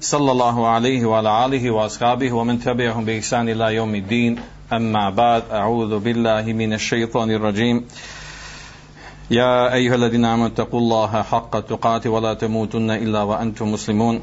صلى الله عليه وعلى آله وأصحابه ومن تبعهم بإحسان إلى يوم الدين أما بعد أعوذ بالله من الشيطان الرجيم يا أيها الذين آمنوا اتقوا الله حق تقاته ولا تموتن إلا وأنتم مسلمون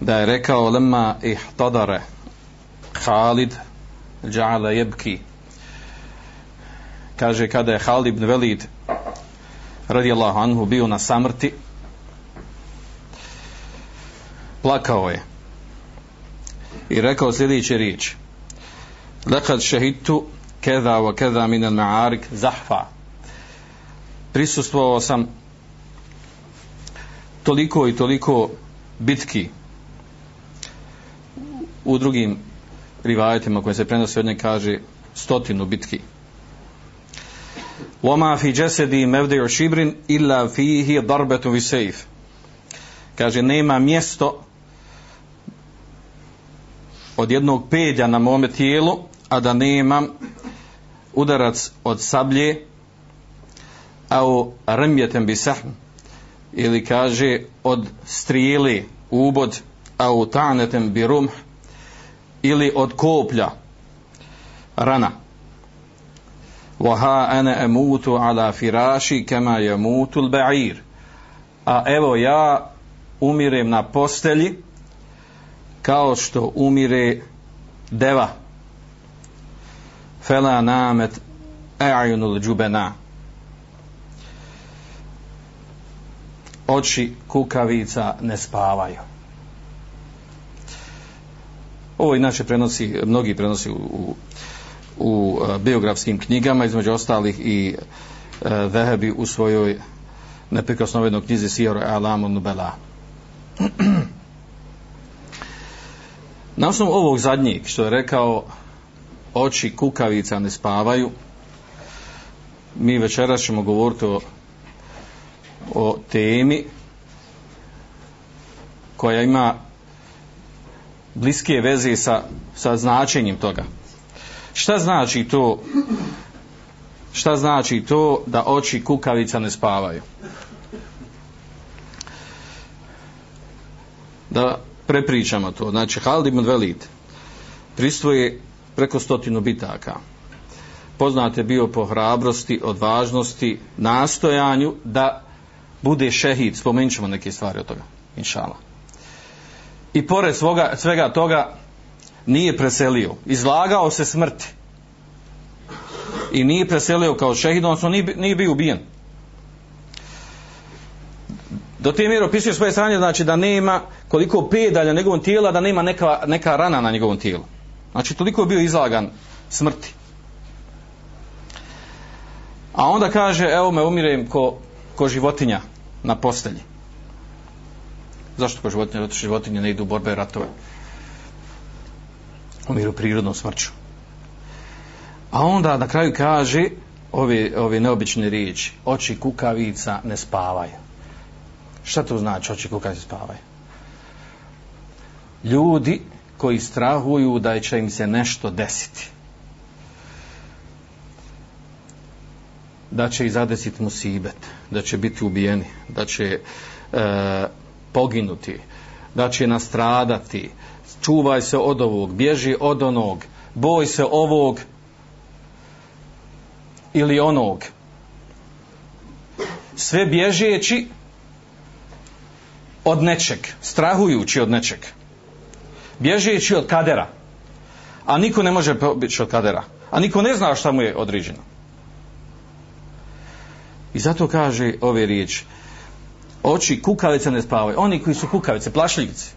da je rekao lemma ihtadare Khalid džala jebki kaže kada je Khalid ibn Velid radijallahu anhu bio na samrti plakao je i rekao sljedeće riječ lekad šehitu keda wa keda minel ma'arik zahfa. Prisustvovao sam toliko i toliko bitki u drugim rivajetima koje se prenosi od nje kaže stotinu bitki. Wama fi jasadi mabda'u šibrin illa fihi darbatu vi sejf. Kaže nema mjesto od jednog pedja na mom tijelu a da nemam udarac od sablje au ramyatan bi sahm ili kaže od strijeli ubod au tanetem bi rumh ili od koplja rana. Waha ana amutu ala firashi kama yamutu al-ba'ir. A evo ja umirem na postelji kao što umire deva. Fela namet a'yunul jubana oči kukavica ne spavaju ovo inače prenosi mnogi prenosi u, u, u e, biografskim knjigama između ostalih i e, Vehebi u svojoj neprikosnovenoj knjizi Sijor Alamu Nubela na osnovu ovog zadnjeg što je rekao oči kukavica ne spavaju. Mi večeras ćemo govoriti o o temi koja ima bliske veze sa, sa značenjem toga. Šta znači to šta znači to da oči kukavica ne spavaju? Da prepričamo to. Znači, Halid ibn Velid pristvoje preko stotinu bitaka. Poznate bio po hrabrosti, odvažnosti, nastojanju da bude šehid, spomenut ćemo neke stvari od toga, inšala. I pored svoga, svega toga nije preselio, izlagao se smrti. I nije preselio kao šehid, odnosno nije, nije bio ubijen. Do te mjere opisuje svoje stanje, znači da nema koliko pedalja njegovom tijela, da nema neka, neka rana na njegovom tijelu. Znači toliko je bio izlagan smrti. A onda kaže, evo me umirem ko, ko životinja na postelji. Zašto pa životinje? Zato životinje ne idu u borbe i ratove. Umiru prirodnom smrću. A onda na kraju kaže ove, ove neobične riječi. Oči kukavica ne spavaju. Šta to znači oči kukavica spavaju? Ljudi koji strahuju da će im se nešto desiti. da će ih zadesiti musibet, da će biti ubijeni, da će e, poginuti, da će nastradati, čuvaj se od ovog, bježi od onog, boj se ovog ili onog. Sve bježeći od nečeg, strahujući od nečeg, bježeći od kadera, a niko ne može pobjeći od kadera, a niko ne zna šta mu je određeno. I zato kaže ove riječi, oči kukavice ne spavaju, oni koji su kukavice, plašljivci,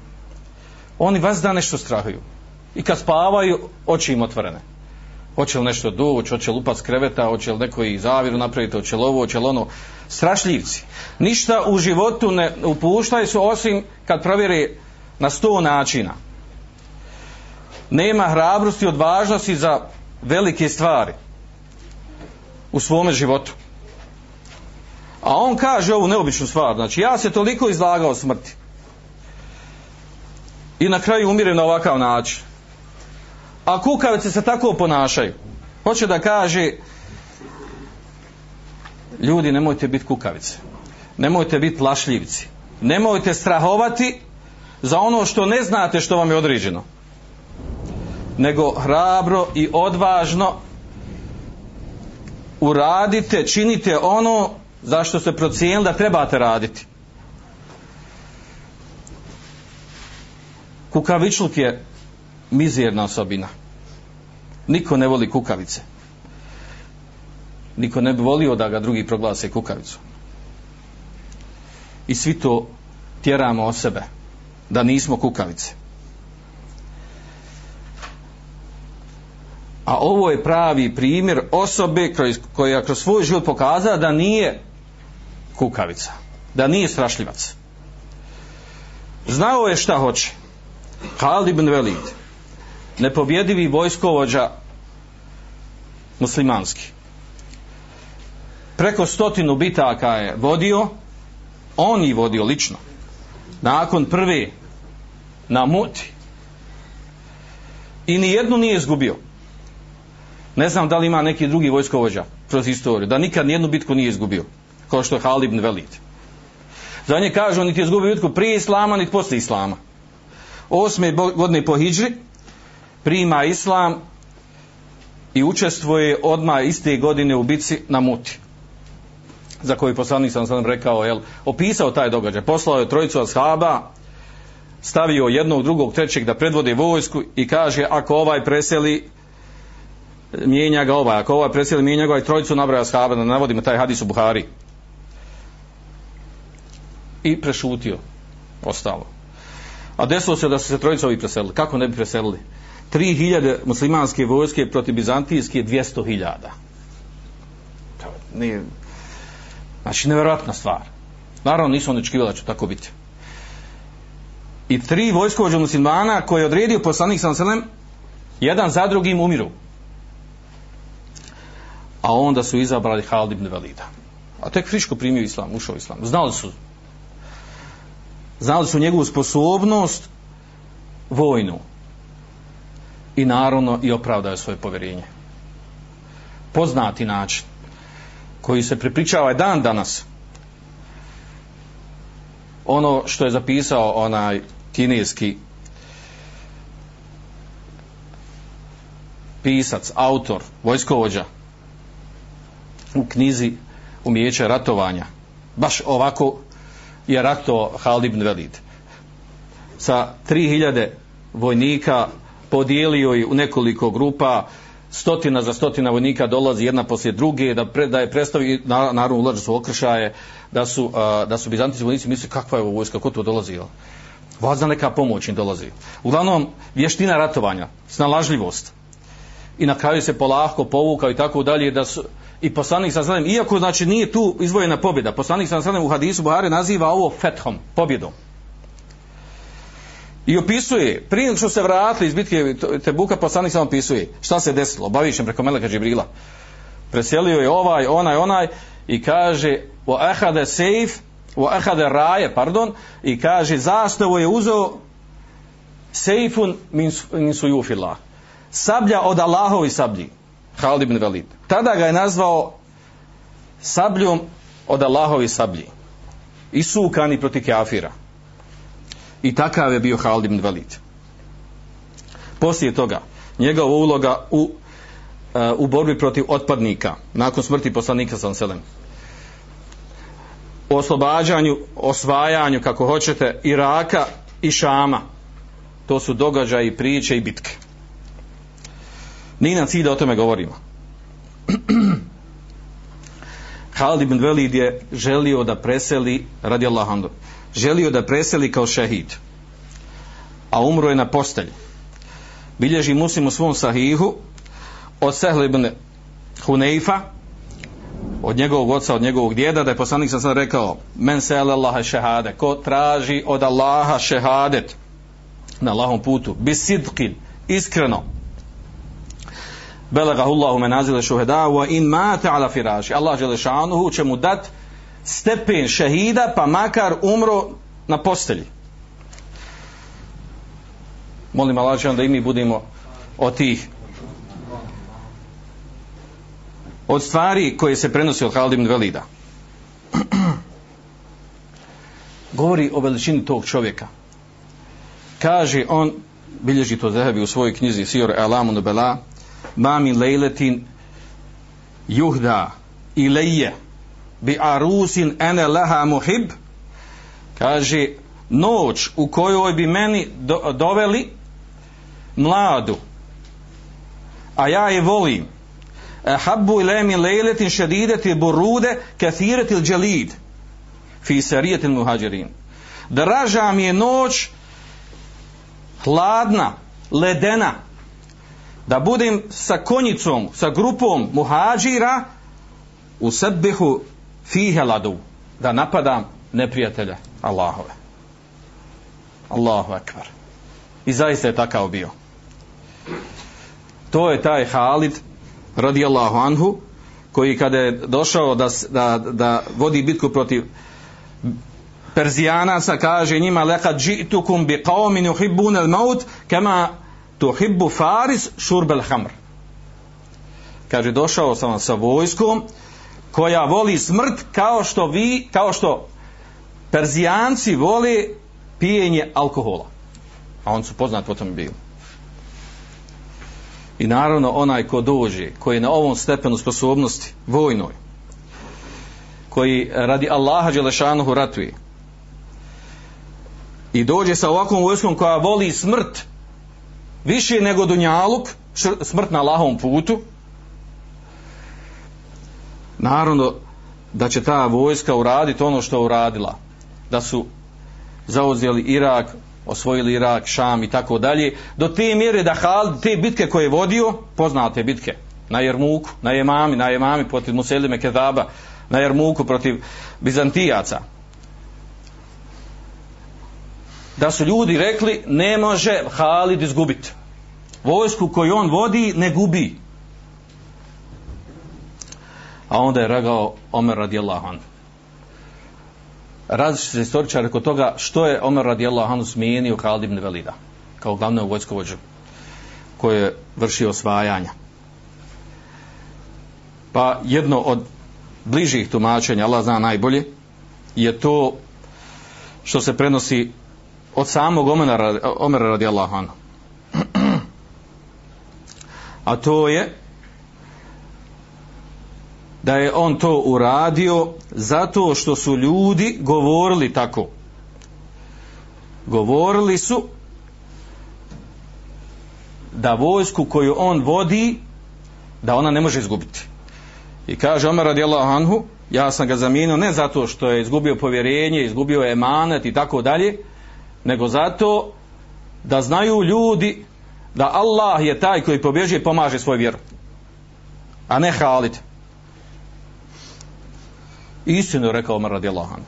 oni vas da nešto strahuju. I kad spavaju, oči im otvorene. Hoće li nešto doći, hoće li upat s kreveta, hoće li neko i zaviru napraviti, hoće li ovo, hoće li ono. Strašljivci. Ništa u životu ne upuštaju su osim kad provjeri na sto načina. Nema hrabrosti od važnosti za velike stvari u svome životu. A on kaže ovu neobičnu stvar. Znači, ja se toliko izlagao smrti. I na kraju umirem na ovakav način a kukavice se tako ponašaju. Hoće da kaže ljudi nemojte biti kukavice. Nemojte biti plašljivci. Nemojte strahovati za ono što ne znate što vam je određeno. Nego hrabro i odvažno uradite, činite ono zašto ste procijenili da trebate raditi. Kukavičluk je mizerna osobina. Niko ne voli kukavice. Niko ne bi volio da ga drugi proglase kukavicu. I svi to tjeramo o sebe. Da nismo kukavice. A ovo je pravi primjer osobe koja kroz svoj život pokazala da nije kukavica. Da nije strašljivac. Znao je šta hoće. Khalid ibn Velid nepobjedivi vojskovođa muslimanski. Preko stotinu bitaka je vodio, on je vodio lično. Nakon prve na muti. I ni jednu nije izgubio. Ne znam da li ima neki drugi vojskovođa kroz istoriju, da nikad nijednu bitku nije izgubio. Kao što je Halid ibn Velid. Za nje kažu, niti je izgubio bitku prije Islama, niti posle Islama. Osme godine po Hidžri, prima islam i učestvuje odmah iste godine u bici na muti za koji poslanik sam sam rekao jel, opisao taj događaj poslao je trojicu ashaba stavio jednog, drugog, trećeg da predvode vojsku i kaže ako ovaj preseli mijenja ga ovaj ako ovaj preseli mijenja ga ovaj trojicu nabraja ashaba da navodimo taj hadis u Buhari i prešutio ostalo a desilo se da su se trojica ovi preselili kako ne bi preselili 3000 muslimanske vojske protiv bizantijske 200.000. Nije, znači nevjerojatna stvar. Naravno nisu oni očekivali da će tako biti. I tri vojskovođa muslimana koje je odredio poslanik sa selem, jedan za drugim umiru. A onda su izabrali Halid ibn Valida. A tek friško primio islam, ušao islam. Znali su znali su njegovu sposobnost vojnu i naravno i opravdaju svoje povjerenje. Poznati način koji se prepričava dan danas ono što je zapisao onaj kineski pisac, autor, vojskovođa u knjizi umijeće ratovanja. Baš ovako je rato Halid ibn Velid. Sa 3000 vojnika podijelio je u nekoliko grupa, stotina za stotina vojnika dolazi jedna poslije druge, da, pre, da je predstavi, naravno ulaže su okršaje, da su, a, da su bizantinski vojnici misli kakva je ovo vojska, ko to dolazi? Vazna neka pomoć im dolazi. Uglavnom, vještina ratovanja, snalažljivost. I na kraju se polahko povukao i tako dalje da su, i poslanik sa sredem, iako znači nije tu izvojena pobjeda, poslanik sa sredem u hadisu Buhari naziva ovo fethom, pobjedom. I opisuje, prije što se vratili iz bitke Tebuka, poslanik samo opisuje šta se desilo, bavišem preko Meleka Džibrila. Preselio je ovaj, onaj, onaj i kaže o ehade sejf, o ehade raje, pardon, i kaže zastavu je uzeo sejfun min, min sujufila. Sablja od Allahovi sablji. Halid ibn Velid. Tada ga je nazvao sabljom od Allahovi sablji. sukani proti kafira. I takav je bio Halid ibn Velid. Poslije toga, njegova uloga u, uh, u borbi protiv otpadnika, nakon smrti poslanika sa Selem. oslobađanju, osvajanju, kako hoćete, Iraka i Šama. To su događaji, priče i bitke. Nije nam cilj da o tome govorimo. Khalid ibn Velid je želio da preseli, radi Allahandu, želio da preseli kao šehid, a umro je na postelji. Bilježi muslim u svom sahihu od Sehl ibn Huneifa, od njegovog oca, od njegovog djeda, da je poslanik sam sad rekao, men se Allaha šehade, ko traži od Allaha šehadet na Allahom putu, bisidkin, iskreno, belagahu Allahu menazile šuheda wa in mate ala firaši. Allah Želešanuhu će mu dat stepen šehida pa makar umro na postelji. Molim Allah da i mi budemo od tih od stvari koje se prenosi od Halid ibn Velida. Govori o veličini tog čovjeka. Kaže on, bilježi to Zehebi u svojoj knjizi Sijor Alamun Bela, mamin lejletin juhda ileje bi arusin ene leha muhib. Kaže noć u kojoj bi meni do, doveli mladu a ja je volim. Habbu ile min lejletin šedideti burude kathiretil dželid fi sarijetil muhađerin draža mi je noć hladna ledena da budem sa konjicom, sa grupom muhađira u sebihu fiheladu, da napadam neprijatelja Allahove. Allahu akbar. I zaista je takav bio. To je taj Halid, radijallahu anhu, koji kada je došao da, da, da vodi bitku protiv Perzijanaca, kaže njima lekad žitukum bi qawmin yuhibbun al-maut kama tuhibbu faris šurbel hamr. Kaže, došao sam sa vojskom koja voli smrt kao što vi, kao što Perzijanci vole pijenje alkohola. A on su poznat po tome bili. I naravno onaj ko dođe, koji je na ovom stepenu sposobnosti vojnoj, koji radi Allaha Đelešanuhu ratuje i dođe sa ovakvom vojskom koja voli smrt, više nego dunjaluk, smrt na Allahovom putu, naravno da će ta vojska uraditi ono što je uradila. Da su zauzeli Irak, osvojili Irak, Šam i tako dalje, do te mjere da Halid, te bitke koje je vodio, poznate bitke, na Jermuku, na Jemami, na Jemami protiv Muselime Kedaba, na Jermuku protiv Bizantijaca, da su ljudi rekli ne može Halid izgubiti. Vojsku koju on vodi ne gubi. A onda je ragao Omer radijallahu anhu. Različite se istoričari kod toga što je Omer radijallahu anhu smijenio Halid ibn Velida kao glavnog vojskovođu koje je vršio osvajanja. Pa jedno od bližih tumačenja, Allah zna najbolje, je to što se prenosi od samog Omera, Omera radijallahu anhu. A to je da je on to uradio zato što su ljudi govorili tako. Govorili su da vojsku koju on vodi da ona ne može izgubiti. I kaže Omer radijallahu anhu, ja sam ga zamijenio ne zato što je izgubio povjerenje, izgubio je emanet i tako dalje, nego zato da znaju ljudi da Allah je taj koji pobježuje i pomaže svoj vjeru. A ne Halid. Istinu je rekao Omar radijallahu anhu.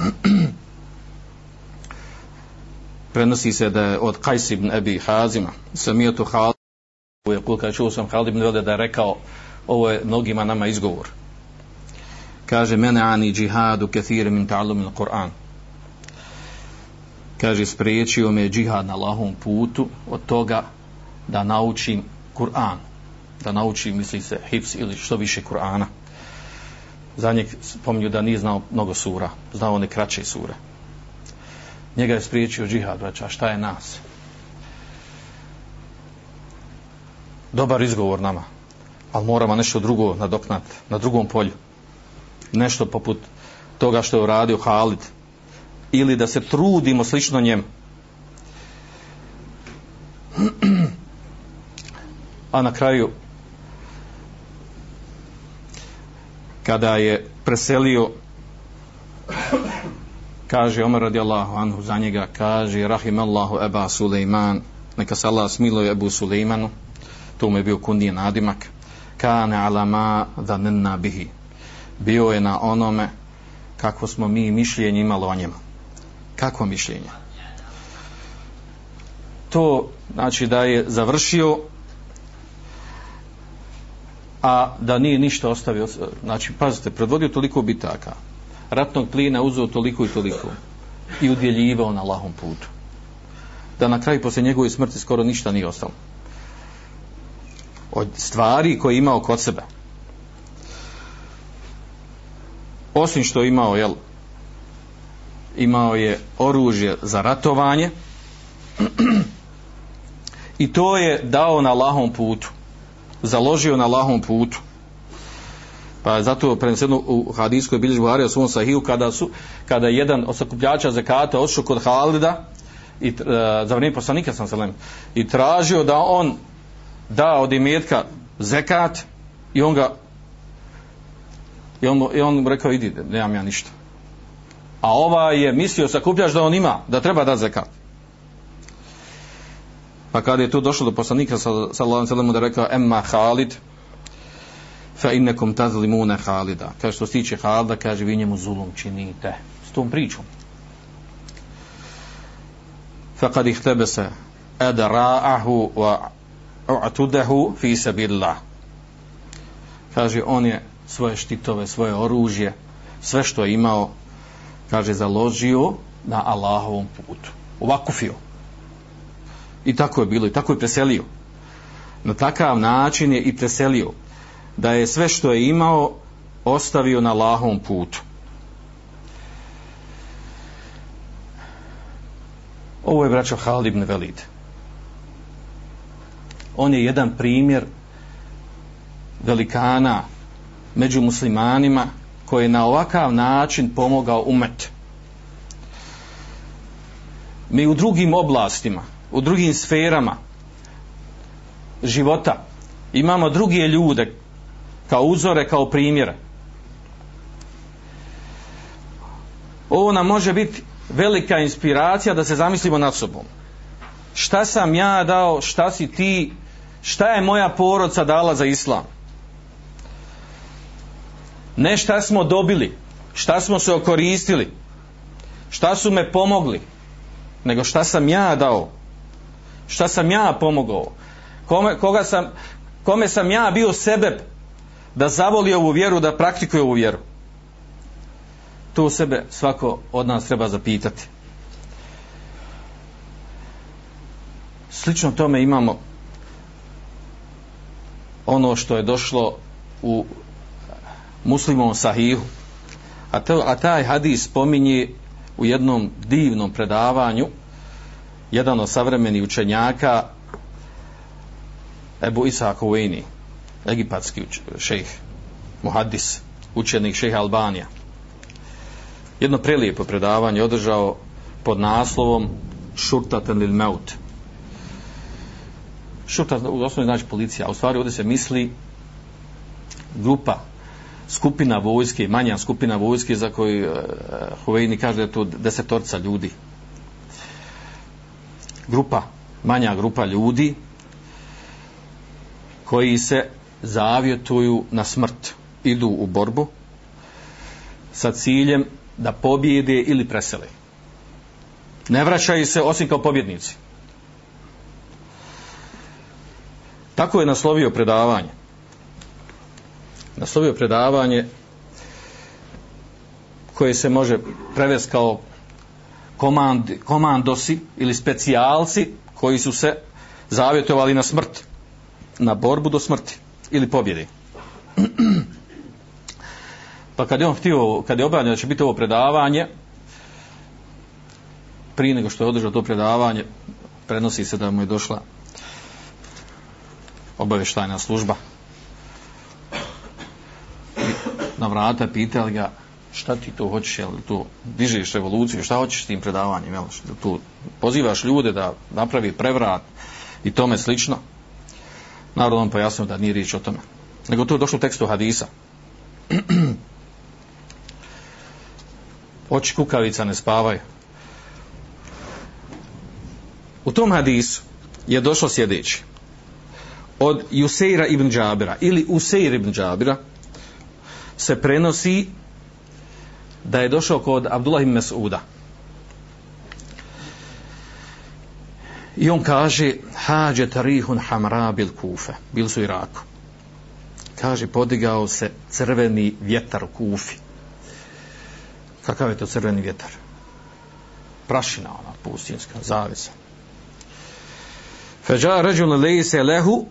Prenosi se da je od Qais ibn Abi Hazima samijetu Halid u je kulka čuo sam Halid ibn Velde da je rekao ovo je mnogima nama izgovor kaže mene ani džihadu kathire min ta'allum Kur'an kaže spriječio me džihad na lahom putu od toga da naučim Kur'an. Da naučim misli se hips ili što više Kur'ana. Za njeg spominju da nije znao mnogo sura znao one kraće sure. Njega je spriječio džihad braća šta je nas? Dobar izgovor nama ali moramo nešto drugo nadoknat na drugom polju nešto poput toga što je uradio Halid. Ili da se trudimo slično njemu. A na kraju kada je preselio kaže Omer radijallahu anhu za njega kaže rahimallahu eba Suleiman neka se Allah smiluje Ebu Suleimanu to mu je bio kundije nadimak. Kane alama da nenna bihi bio je na onome kako smo mi mišljenje imali o njemu kako mišljenje? To znači da je završio a da nije ništa ostavio znači pazite predvodio toliko bitaka ratnog plina uzeo toliko i toliko i udjeljivao na lahom putu. Da na kraju poslije njegove smrti skoro ništa nije ostalo. Od stvari koje je imao kod sebe. Osim što je imao jel, imao je oružje za ratovanje i to je dao na lahom putu založio na lahom putu. Pa zato preneseno u hadijskoj bilježbu Arija svom sahiju kada su kada je jedan od sakupljača zakata odšao kod Halida i e, za vrijeme poslanika sam se i tražio da on da od imetka zekat i on ga i on, i on rekao idi nemam ja ništa. A ova je mislio sakupljaš da on ima da treba da zekat pa kada je tu došlo do poslanika sallallahu alejhi da rekao emma Halid fa innakum tazlimuna Halida kaže što se tiče Halida kaže vi njemu zulum činite. S tom pričom. Fa kad ihtabasa adra'ahu wa u'tudahu fi sabilillah. Kaže on je svoje štitove, svoje oružje, sve što je imao, kaže, založio na Allahovom putu. Ovakufio. I tako je bilo, i tako je preselio. Na takav način je i preselio. Da je sve što je imao, ostavio na Allahovom putu. Ovo je braćo Halid ibn Velid. On je jedan primjer velikana među muslimanima koji je na ovakav način pomogao umet. Mi u drugim oblastima, u drugim sferama života imamo druge ljude kao uzore, kao primjere. Ovo nam može biti velika inspiracija da se zamislimo nad sobom. Šta sam ja dao, šta si ti, šta je moja porodca dala za islam? Ne šta smo dobili, šta smo se okoristili, šta su me pomogli, nego šta sam ja dao, šta sam ja pomogao, kome, koga sam, kome sam ja bio sebe da zavoli ovu vjeru, da praktikuje ovu vjeru. To sebe svako od nas treba zapitati. Slično tome imamo ono što je došlo u muslimovom sahihu. A, to, a taj hadis spominje u jednom divnom predavanju jedan od savremenih učenjaka Ebu Isak Uveni egipatski šejh muhaddis učenik šejha Albanija. Jedno prelijepo predavanje održao pod naslovom Šurtaten lil meut Šurtat u osnovi znači policija a u stvari ovdje se misli grupa skupina vojske, manja skupina vojske za koju uh, Huvejni kaže da je to desetorca ljudi. Grupa, manja grupa ljudi koji se zavjetuju na smrt, idu u borbu sa ciljem da pobjede ili presele. Ne vraćaju se osim kao pobjednici. Tako je naslovio predavanje naslovio predavanje koje se može prevesti kao komand, komandosi ili specijalci koji su se zavjetovali na smrt na borbu do smrti ili pobjede. Pa kad je on htio kad je obavljeno da će biti ovo predavanje prije nego što je održao to predavanje prenosi se da mu je došla obavještajna služba na vrata, pitali ga šta ti to hoćeš, jel to dižeš revoluciju, šta hoćeš s tim predavanjem, jel, tu pozivaš ljude da napravi prevrat i tome slično. Naravno on pojasnio da nije riječ o tome. Nego to je došlo u tekstu hadisa. Oči kukavica ne spavaju. U tom hadisu je došlo sljedeći. Od Juseira ibn Džabira ili Useir ibn Džabira se prenosi da je došao kod Abdullah ibn Mas'uda. I on kaže, hađe tarihun hamra bil kufe. Bili su u Iraku. Kaže, podigao se crveni vjetar u kufi. Kakav je to crveni vjetar? Prašina ona, pustinska, zavisa. Feđa ređun lejse lehu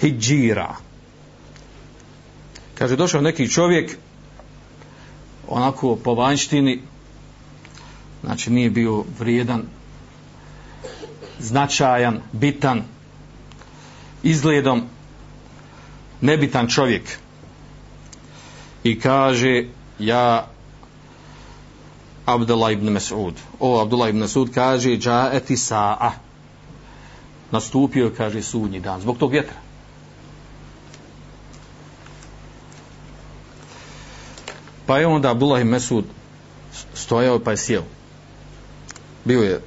hijjira. Kaže, došao neki čovjek onako po vanjštini znači nije bio vrijedan značajan, bitan izgledom nebitan čovjek. I kaže ja Abdullah ibn Mas'ud. O Abdullah ibn Mas'ud kaže džaeti sa'a nastupio kaže sudnji dan zbog tog vjetra. Pa je onda Abdullah Mesud stojao pa je sjeo. Bio je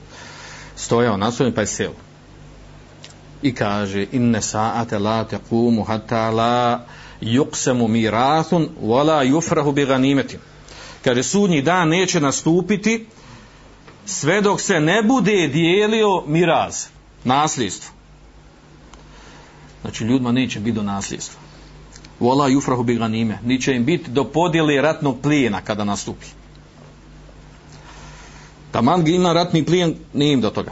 stojao na svojim pa je sjeo. I kaže inne sa'ate la tekumu hatta la yuqsamu mirathun wala yufrahu bi ganimati Kaže sudnji dan neće nastupiti sve dok se ne bude dijelio miraz, nasljedstvo. Znači ljudima neće biti do nasljedstva vola jufrahu bi ganime, Niće im biti do podjele ratnog plijena kada nastupi. Taman ima ratni plijen, nije im do toga.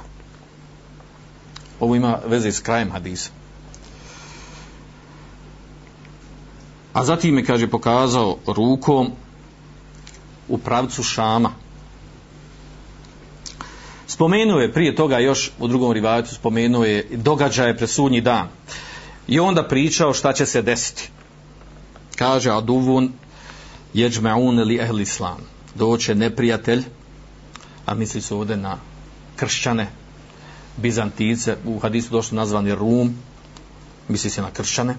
Ovo ima veze s krajem hadisa. A zatim je, kaže, pokazao rukom u pravcu Šama. Spomenuo je prije toga još u drugom rivajetu spomenuo je događaje presudnji dan. I onda pričao šta će se desiti kaže aduvun jeđmeun li ehli islam. Doće neprijatelj a misli se ovdje na kršćane bizantice u hadisu došlo nazvani rum misli se na kršćane.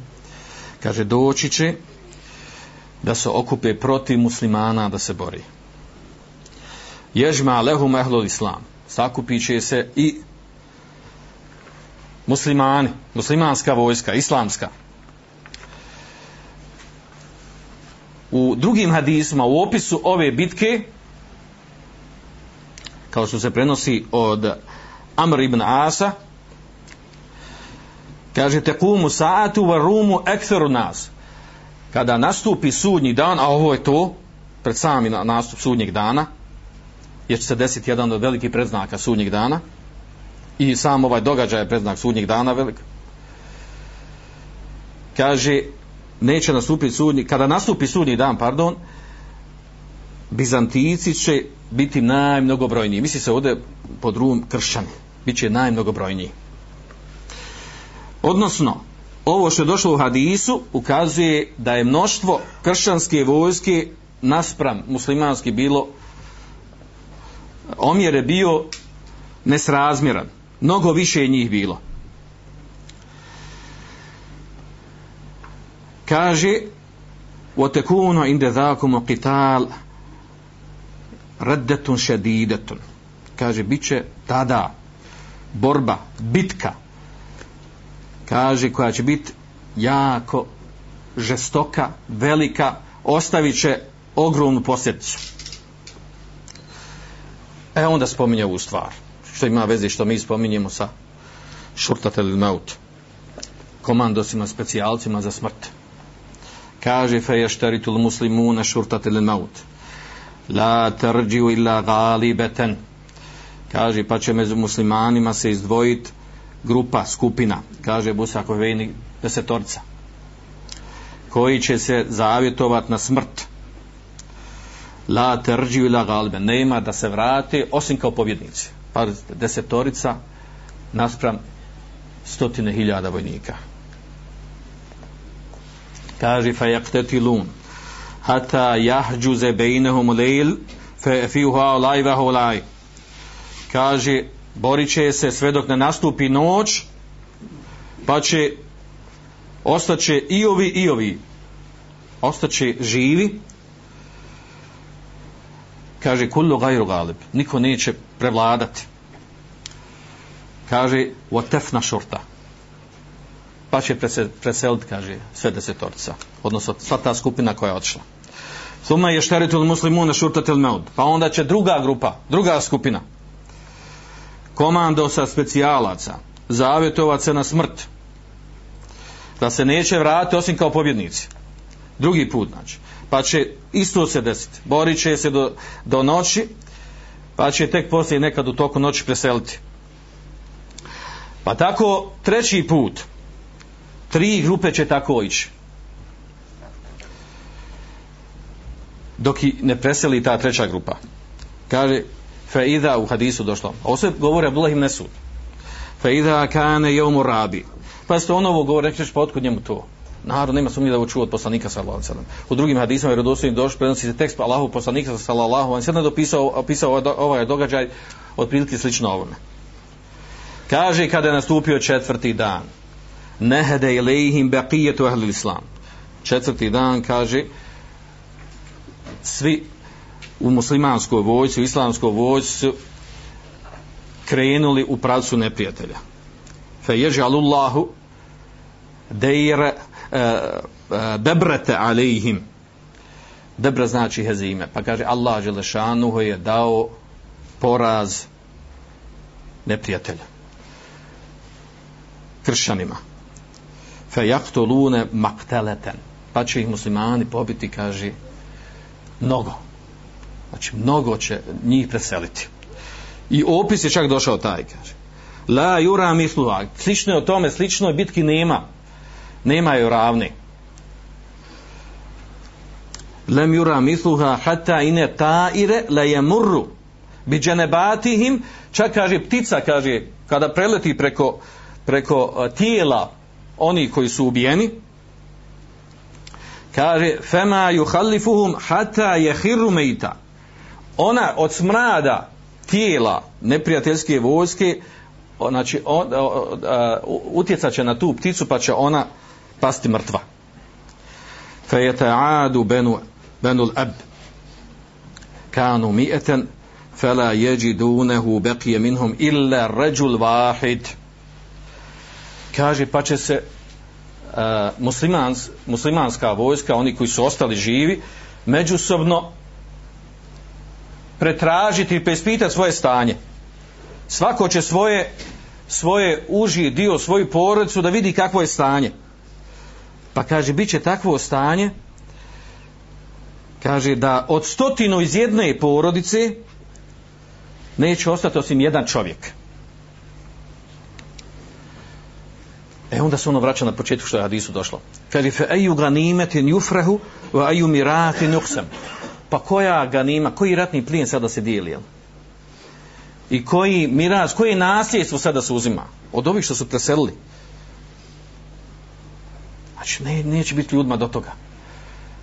Kaže doći će da se okupe protiv muslimana da se bori. Ježma lehum ehlu islam. Sakupit će se i muslimani muslimanska vojska islamska. U drugim hadisima u opisu ove bitke kao što se prenosi od Amr ibn Asa kaže tekumu sa'atu wa rumu ektheru nas. Kada nastupi sudnji dan a ovo je to pred sami nastup sudnjeg dana jer će se desiti jedan od velikih predznaka sudnjeg dana i sam ovaj događaj je predznak sudnjeg dana velik kaže neće nastupiti sudnji, kada nastupi sudnji dan, pardon, Bizantijici će biti najmnogobrojniji. Misli se ovdje pod rum kršćani. Biće najmnogobrojniji. Odnosno, ovo što je došlo u hadisu ukazuje da je mnoštvo kršćanske vojske naspram muslimanski bilo omjer je bio nesrazmjeran. Mnogo više je njih bilo. kaže وتكون عند ذاكم قتال ردة شديدة kaže biće tada borba bitka kaže koja će biti jako žestoka velika ostavit će ogromnu posljedicu e onda spominje ovu stvar što ima veze što mi spominjemo sa šurtatelil maut komandosima, specijalcima za smrt kaže fe ještaritul muslimuna šurtatil maut. La tarđiju illa galibeten kaže pa će među muslimanima se izdvojit grupa, skupina. Kaže Busako Vejni desetorca koji će se zavjetovat na smrt. La tarđiju illa galiben nema da se vrate osim kao pobjednici. Pa desetorica naspram stotine hiljada vojnika kaže fa yaqtatilun hatta yahjuz bainahum lejl fa fiha olaj wa olaj kaže borit će se sve dok ne nastupi noć pa će ostaće i ovi i ovi. Ostaće živi. Kaže kullu gajru galib. Niko neće prevladati. Kaže watefna shurta pa će preseliti kaže sve desetorca odnosno sva ta skupina koja je odšla Suma je šteritul muslimuna šurtatil meud. Pa onda će druga grupa, druga skupina, komando sa specijalaca, zavjetovat se na smrt. Da se neće vratiti osim kao pobjednici. Drugi put, znači. Pa će isto se desiti. Borit će se do, do noći, pa će tek poslije nekad u toku noći preseliti. Pa tako treći put, tri grupe će tako ići. dok i ne preseli ta treća grupa. Kaže, fa u hadisu došlo. Ovo se govori Abdullah ibn Nesud. Fa idha kane jomu rabi. Pa ste ono ovo govori, rekćeš pa otkud njemu to? Narod nema sumnje da ovo čuo od poslanika sallallahu alejhi ve sellem. U drugim hadisima vjerodostojnim došao prenosi se tekst pa Allahu poslanika sallallahu alejhi ve sellem dopisao opisao ovaj, ovaj događaj otprilike slično ovome. Kaže kada je nastupio četvrti dan. Nehede ilejhim baqiyatu ahli islam. Četvrti dan kaže svi u muslimanskoj vojci, u islamskoj vojci su krenuli u pravcu neprijatelja. Fe ježalullahu dejre e, e, debrete alejhim debra znači hezime pa kaže Allah Želešanu je dao poraz neprijatelja kršćanima fe jaktolune makteleten pa će ih muslimani pobiti kaže mnogo. Znači, mnogo će njih preseliti. I opis je čak došao taj, kaže. La jura misluha. Slično je o tome, slično je bitki nema. Nema je ravni. Lem jura misluha hatta ine taire la jemurru bi dženebatihim čak kaže ptica kaže kada preleti preko preko eh, tijela oni koji su ubijeni kaže fema yuhallifuhum hatta yakhirru mayta. Ona od smrada tijela neprijateljske vojske znači on, utjecat će na tu pticu pa će ona pasti mrtva. Fa yata'adu banu banu al-ab. Kanu mi'atan fala yajidunahu baqiya minhum illa rajul wahid kaže pa će se uh, muslimans, muslimanska vojska, oni koji su ostali živi, međusobno pretražiti i prespitati svoje stanje. Svako će svoje, svoje uži dio, svoju porodicu da vidi kakvo je stanje. Pa kaže, bit će takvo stanje, kaže da od stotinu iz jedne porodice neće ostati osim jedan čovjek. E onda se ono vraća na početku što je hadisu došlo. Kaže, fe eju ganimetin jufrehu va eju miratin juhsem. Pa koja ganima, koji ratni plijen sada se dijeli, jel? I koji miraz, koji nasljedstvo sada se uzima? Od ovih što su preselili. Znači, ne, neće biti ljudima do toga.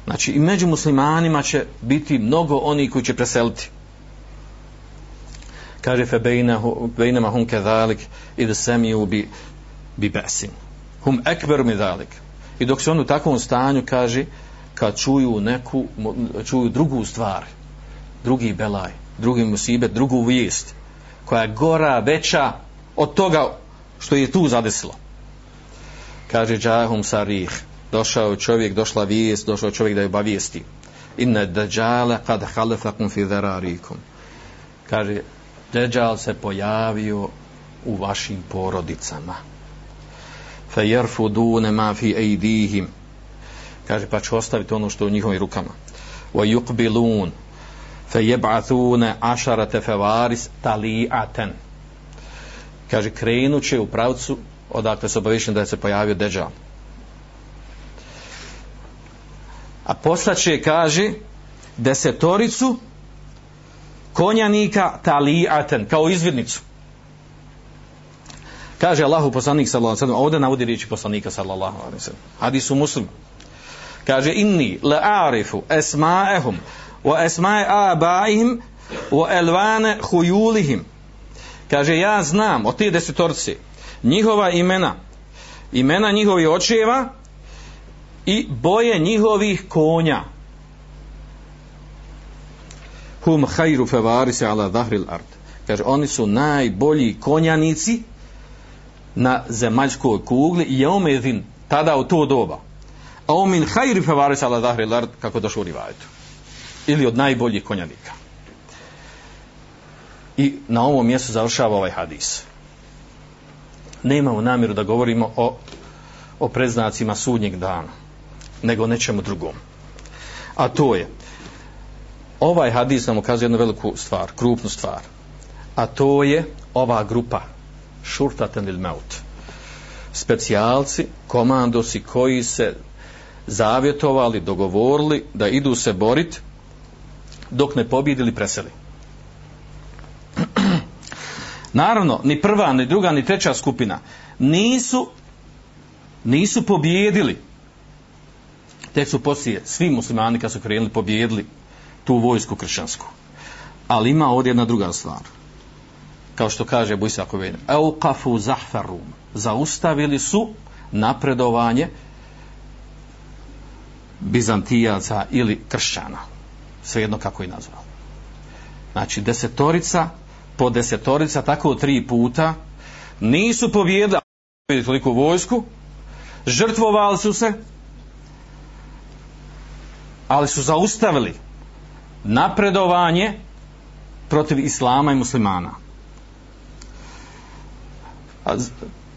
Znači, i među muslimanima će biti mnogo oni koji će preseliti. Kaže, fe bejnama hun kezalik, id semiju bi bi besin. Hum ekberu mi dalik. I dok se on u takvom stanju kaže, kad čuju neku, čuju drugu stvar, drugi belaj, drugi musibet, drugu vijest, koja je gora, veća od toga što je tu zadesilo. Kaže džahum sarih, došao čovjek, došla vijest, došao čovjek da je obavijesti. Inna dađale kad halefakum fi dherarikum. Kaže, Deđal se pojavio u vašim porodicama fa yarfuduna ma fi aydihim. Kaže pa će ostaviti ono što je u njihovim rukama. Wa yuqbilun fa yab'athuna asharata fawaris tali'atan. Kaže krenuće u pravcu odakle se obavišen da je se pojavio deđal. A poslaće kaže desetoricu konjanika talijaten kao izvidnicu. Kaže Allahu poslanik sallallahu alejhi ve sellem, ovde navodi riječi poslanika sallallahu alejhi ve sellem. Hadis Muslim. kaže inni la'arifu asma'ahum wa asma'a abaihim wa alwan khuyulihim. kaže ja znam o te desetorci njihova imena imena njihovih očeva i boje njihovih konja hum khairu favarisi ala dhahril ard kaže oni su najbolji konjanici na zemaljskoj kugli i jeomedin tada u to doba. A o min hajri favarisi ala dhahril ard kako došlo u rivajetu. Ili od najboljih konjanika. I na ovom mjestu završava ovaj hadis. Nemamo namjeru da govorimo o, o preznacima sudnjeg dana nego nečemu drugom. A to je ovaj hadis nam ukazuje jednu veliku stvar, krupnu stvar. A to je ova grupa šurtaten il maut. Specijalci, komandosi koji se zavjetovali, dogovorili da idu se borit dok ne pobjedili preseli. Naravno, ni prva, ni druga, ni treća skupina nisu nisu pobjedili Tek su poslije svi muslimani kad su krenuli pobjedili tu vojsku kršćansku. Ali ima ovdje jedna druga stvar. Kao što kaže Bujsa Kovin. Eukafu zahfarum. Zaustavili su napredovanje Bizantijaca ili kršćana. Svejedno kako je nazvao. Znači desetorica po desetorica tako tri puta nisu pobjedali toliko vojsku žrtvovali su se ali su zaustavili napredovanje protiv islama i muslimana. A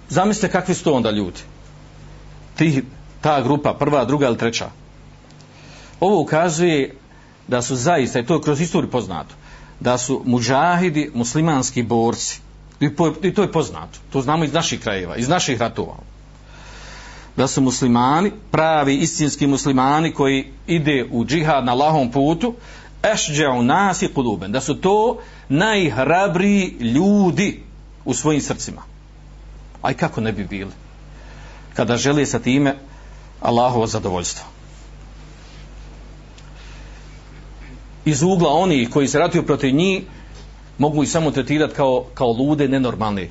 zamislite kakvi su to onda ljudi. Ti, ta grupa, prva, druga ili treća. Ovo ukazuje da su zaista, i to je kroz istoriju poznato, da su muđahidi muslimanski borci. I, po, I to je poznato. To znamo iz naših krajeva, iz naših ratova. Da su muslimani, pravi istinski muslimani koji ide u džihad na lahom putu, ešđa'u nas i kuluben, da su to najhrabriji ljudi u svojim srcima. Aj kako ne bi bili? Kada želi sa time Allahovo zadovoljstvo. Iz ugla oni koji se ratuju protiv njih mogu ih samo tretirati kao, kao lude, nenormalne.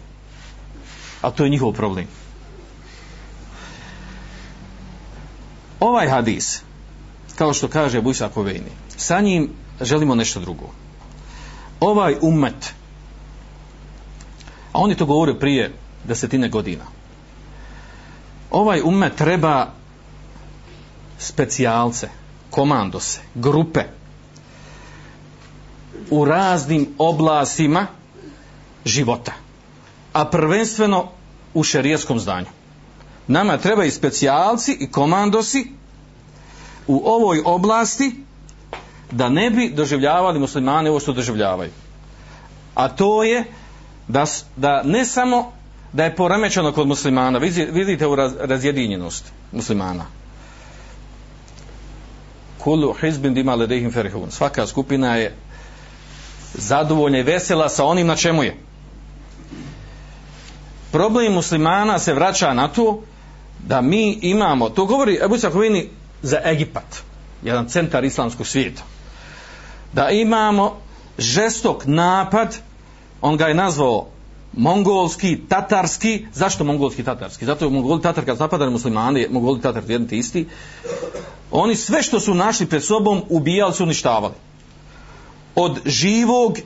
A to je njihov problem. Ovaj hadis, kao što kaže Bujsa Kovejni, sa njim želimo nešto drugo. Ovaj umet, a oni to govore prije desetine godina, ovaj umet treba specijalce, komandose, grupe u raznim oblasima života, a prvenstveno u šerijskom zdanju. Nama treba i specijalci i komandosi u ovoj oblasti da ne bi doživljavali muslimane ovo što doživljavaju. A to je da, da ne samo da je poremećeno kod muslimana, vidite u raz, razjedinjenost muslimana. Kulu hizbin dima ledehim ferihun. Svaka skupina je zadovoljna i vesela sa onim na čemu je. Problem muslimana se vraća na to da mi imamo, to govori Ebu Sakovini za Egipat, jedan centar islamskog svijeta da imamo žestok napad on ga je nazvao mongolski, tatarski. Zašto mongolski, tatarski? zato je mongoli, tatar kad zapadali muslimani mongoli, tatar, jedni isti. Oni sve što su našli pred sobom ubijali su uništavali. Od živog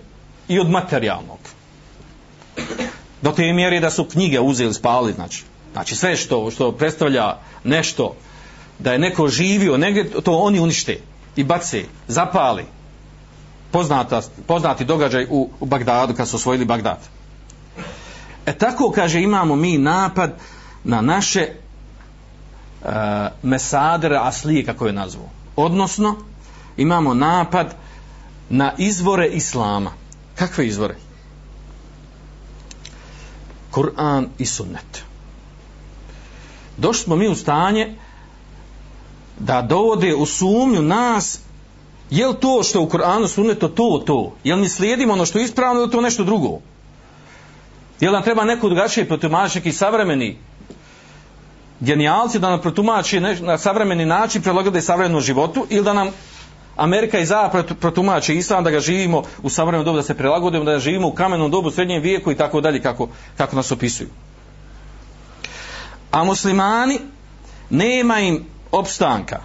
i od materijalnog. Do te mjere da su knjige uzeli, spali znači, znači sve što, što predstavlja nešto da je neko živio negdje, to oni unište i bace, zapali. Poznata, poznati događaj u, u Bagdadu kad su osvojili Bagdad. E tako kaže imamo mi napad na naše uh, mesadere aslije kako je nazvao. Odnosno imamo napad na izvore islama. Kakve izvore? Kur'an i sunnet. Došli smo mi u stanje da dovode u sumnju nas Je li to što u Kur'anu sunneto to, to? Je li mi slijedimo ono što je ispravno ili to nešto drugo? Jel nam treba neko drugačije protumačiti neki savremeni genijalci da nam protumači neš, na savremeni način prilagode savremenom životu ili da nam Amerika i Zapad protumači islam da ga živimo u savremenom dobu, da se prilagodimo, da živimo u kamenom dobu, srednjem vijeku i tako dalje kako, kako nas opisuju. A muslimani nema im opstanka.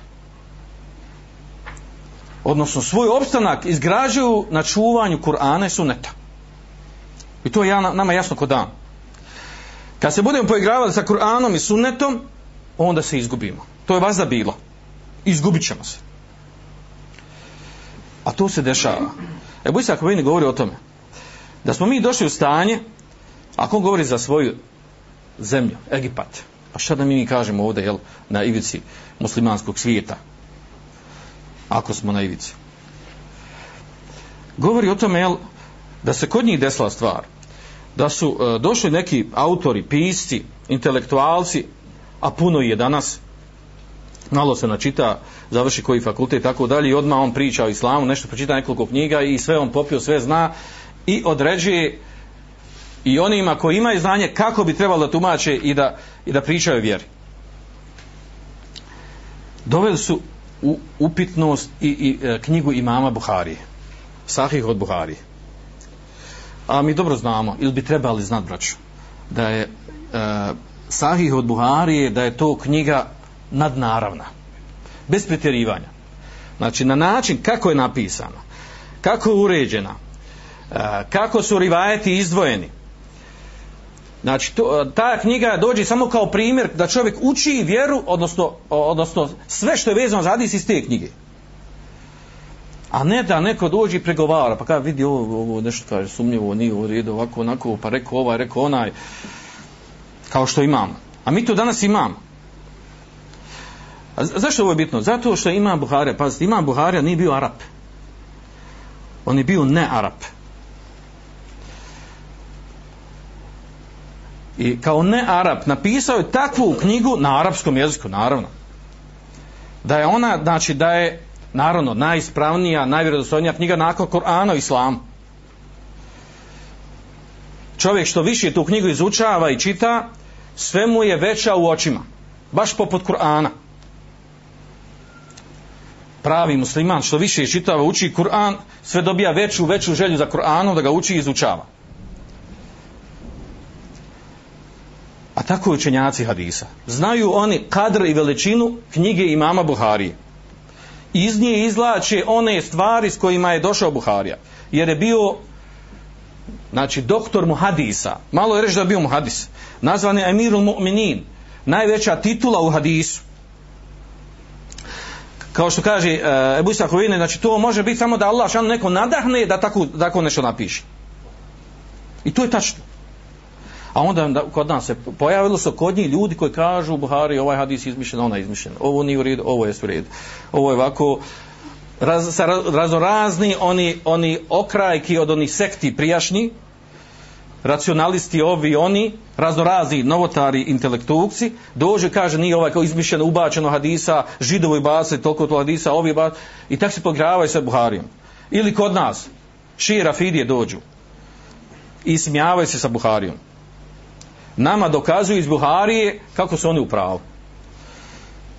Odnosno svoj opstanak izgrađuju na čuvanju Kur'ana i Suneta. I to je ja, nama jasno ko dan. Kad se budemo poigravali sa Kur'anom i Sunnetom, onda se izgubimo. To je vazda bilo. Izgubit ćemo se. A to se dešava. Ebu Isak Vojni govori o tome. Da smo mi došli u stanje, ako on govori za svoju zemlju, Egipat, a šta da mi kažemo ovdje, jel, na ivici muslimanskog svijeta, ako smo na ivici. Govori o tome, jel, da se kod njih desila stvar, da su e, došli neki autori, pisci, intelektualci, a puno je danas, malo se načita, završi koji fakultet i tako dalje i odmah on priča o islamu, nešto pročita nekoliko knjiga i sve on popio, sve zna i određuje i onima koji imaju znanje kako bi trebalo da tumače i da, i da pričaju vjeri. Doveli su u upitnost i, i e, knjigu imama Buharije. Sahih od Buharije. A mi dobro znamo, ili bi trebali znat, braću, da je e, Sahih od Buharije, da je to knjiga nadnaravna. Bez pretjerivanja. Znači, na način kako je napisana, kako je uređena, e, kako su rivajeti izdvojeni, Znači, to, ta knjiga dođe samo kao primjer da čovjek uči vjeru, odnosno, odnosno sve što je vezano za hadis iz te knjige. A ne da neko dođe i pregovara, pa kada vidi ovo, ovo nešto kaže sumnjivo, nije u redu, ovako, onako, pa rekao ovaj, rekao onaj, kao što imamo. A mi to danas imamo. A zašto ovo je bitno? Zato što ima Buharija, pazite, ima Buharija nije bio Arap. On je bio ne Arap. I kao ne Arap napisao je takvu knjigu na arapskom jeziku, naravno. Da je ona, znači da je naravno najispravnija, najvjerodostojnija knjiga nakon Korana i Islamu. Čovjek što više tu knjigu izučava i čita, sve mu je veća u očima. Baš poput Kur'ana. Pravi musliman što više čitava, uči Kur'an, sve dobija veću, veću želju za Kur'anom da ga uči i izučava. A tako učenjaci hadisa. Znaju oni kadr i veličinu knjige imama Buharije. Iz nje izlače one stvari s kojima je došao Buharija. Jer je bio znači doktor muhadisa. Malo je reći da je bio muhadis. Nazvan je Emirul Mu'minin. Najveća titula u hadisu. Kao što kaže uh, Ebu Isa znači to može biti samo da Allah šan neko nadahne da tako, tako nešto napiše. I to je tačno. A onda da, kod nas se pojavilo su kod njih ljudi koji kažu Buhari ovaj hadis izmišljen, ona izmišljen. Ovo nije u redu, ovo je u redu. Ovo je ovako raz, sa razorazni oni, oni okrajki od onih sekti prijašnji, racionalisti ovi oni, raznorazni novotari intelektuci, dođe kaže nije ovaj kao izmišljeno ubačeno hadisa, židovi i base, toliko to hadisa, ovi bas, i tak se pogravaju sa Buharijom. Ili kod nas, šira Fidije dođu i smijavaju se sa Buharijom nama dokazuju iz Buharije kako su oni u pravu.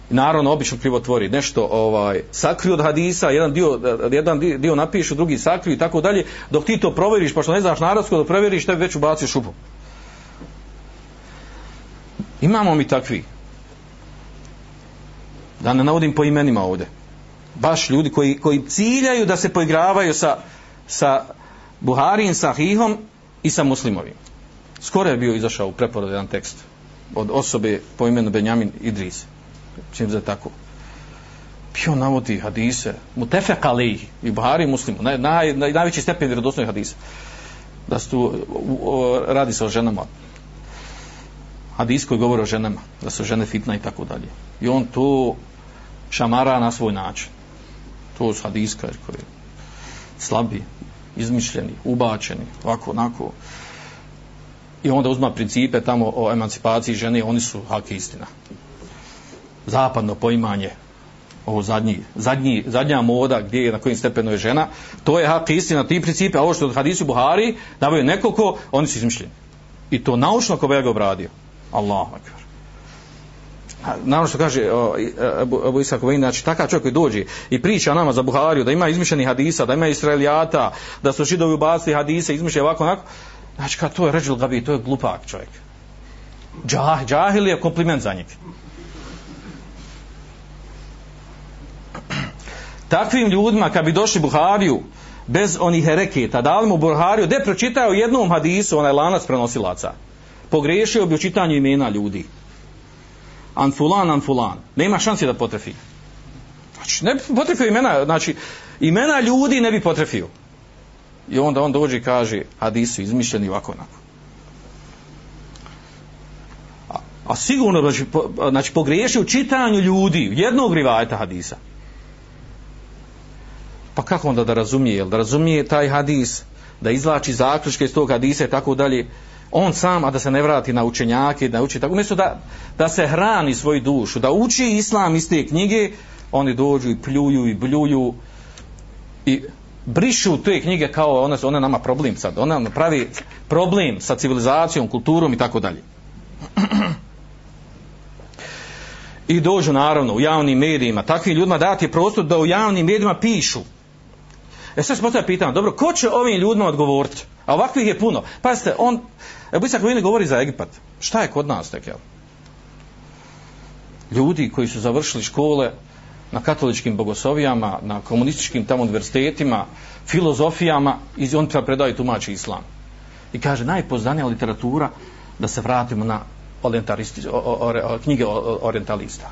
I naravno obično krivotvori nešto ovaj sakriju od hadisa, jedan dio jedan dio napišu, drugi sakriju i tako dalje, dok ti to provjeriš, pa što ne znaš narodsko da provjeriš, tebi već ubaci šupu. Imamo mi takvi. Da ne navodim po imenima ovdje. Baš ljudi koji, koji ciljaju da se poigravaju sa, sa Buharijim, sa Hihom i sa muslimovim skoro je bio izašao u preporod jedan tekst od osobe po imenu Benjamin Idris čim za tako. Bio navodi hadise mu tefek i Buhari muslimu naj, naj, naj, najveći stepen vjerodostojnih hadisa da su tu radi se o ženama. Hadis koji govori o ženama da su žene fitna i tako dalje. I on to šamara na svoj način. To su hadis koji slabi izmišljeni, ubačeni ovako, onako i onda uzma principe tamo o emancipaciji žene, oni su hak istina. Zapadno poimanje, ovo zadnji, zadnji, zadnja moda gdje je na kojim stepenu je žena, to je hak istina, ti principe, a ovo što od hadisu Buhari, davaju nekoliko, oni su izmišljeni. I to naučno ko ga obradio. Allah akvar. naravno što kaže o, e, Abu, Abu Isak Vajin, znači takav čovjek koji dođe i priča nama za Buhariju, da ima izmišljeni hadisa, da ima israelijata, da su židovi ubacili hadise, izmišljaju ovako onako, znači kad to je ređil gabi, to je glupak čovjek. Džah, džahil je kompliment za njeg. Takvim ljudima kad bi došli Buhariju bez onih hereketa, dali mu Buhariju, gdje pročitao jednom hadisu, onaj lanac prenosilaca, pogriješio bi u čitanju imena ljudi. Anfulan, anfulan. Nema šanse da potrefi. Znači, ne bi potrefio imena, znači, imena ljudi ne bi potrefio. I onda on dođe i kaže, hadisu izmišljeni ovako onako. A, a sigurno, znači, po, znači pogriješi u čitanju ljudi, jednog rivajeta hadisa. Pa kako onda da razumije? Jel da razumije taj hadis, da izlači zaključke iz tog hadisa i tako dalje, on sam, a da se ne vrati na učenjake, da uči tako, umjesto da, da se hrani svoju dušu, da uči islam iz te knjige, oni dođu i pljuju i bljuju i brišu te knjige kao one, one nama problem sad, one nam pravi problem sa civilizacijom, kulturom i tako dalje. I dođu naravno u javnim medijima, takvim ljudima dati prostor da u javnim medijima pišu. E sad se postavlja pitanje, dobro, ko će ovim ljudima odgovoriti? A ovakvih je puno. Pazite, on, Ebu Isak Vini govori za Egipat. Šta je kod nas tek, jel? Ljudi koji su završili škole na katoličkim bogosovijama, na komunističkim tamo univerzitetima, filozofijama, i on treba predaju tumači islam. I kaže, najpoznanija literatura da se vratimo na orientalisti, o, o, o, knjige orientalista.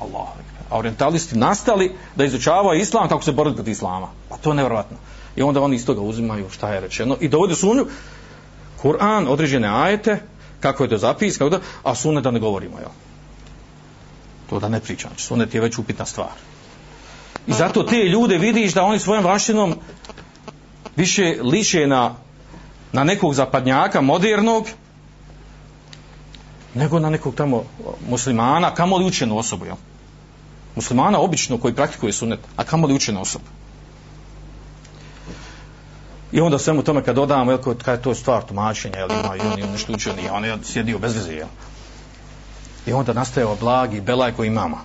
Allah. A orientalisti nastali da izučavaju islam kako se boriti protiv islama. Pa to je nevjerojatno. I onda oni iz toga uzimaju šta je rečeno i dovode sumnju Kur'an, određene ajete, kako je to zapis, kako da, a sunne da ne govorimo, jel? To da ne pričam, znači sunet je već upitna stvar. I zato te ljude vidiš da oni svojom vašinom više liše na, na nekog zapadnjaka modernog nego na nekog tamo muslimana, kamo li učenu osobu, jel? Muslimana obično koji praktikuje sunet, a kamo li učenu osobu. I onda svemu tome kad dodamo, jel, kad je to stvar tumačenja, jel, ima, i on je nešto učio, nije, on je sjedio bez veze, jel. I onda nastaje ovaj blagi belaj koji imamo.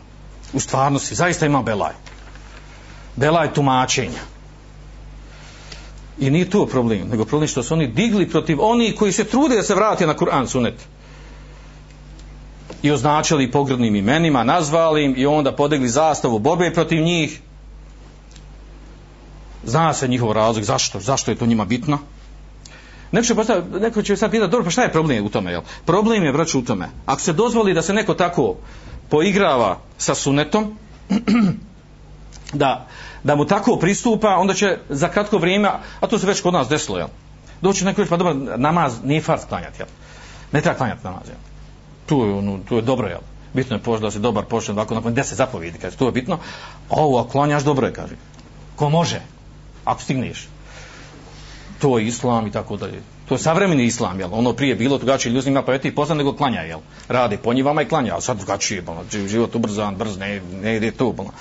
U stvarnosti, zaista ima belaj. Belaj tumačenja. I nije to problem, nego problem što su oni digli protiv oni koji se trude da se vrati na Kur'an sunet. I označili pogrdnim imenima, nazvali im i onda podigli zastavu borbe protiv njih. Zna se njihov razlog, zašto, zašto je to njima bitno. Neko će, postav, neko će sad pitati, dobro, pa šta je problem u tome? Jel? Problem je, braću, u tome. Ako se dozvoli da se neko tako poigrava sa sunetom, da, da mu tako pristupa, onda će za kratko vrijeme, a to se već kod nas desilo, jel? Doći neko reći, pa dobro, namaz nije farz klanjati, jel? Ne treba klanjati namaz, jel? Tu je, ono, tu je dobro, jel? Bitno je pošto da se dobar počne, ovako nakon deset zapovjedi, kaže, to je bitno. A ovo, klanjaš, dobro je, kaže. Ko može? Ako stigneš. To je islam i tako dalje. To je savremeni islam, jel? Ono prije bilo drugačije, ljudi ima pametniji posla nego klanja, jel? Rade po njivama i klanja, a sad drugačije, bolno, život ubrzan, brz, ne, ne ide to, bolno.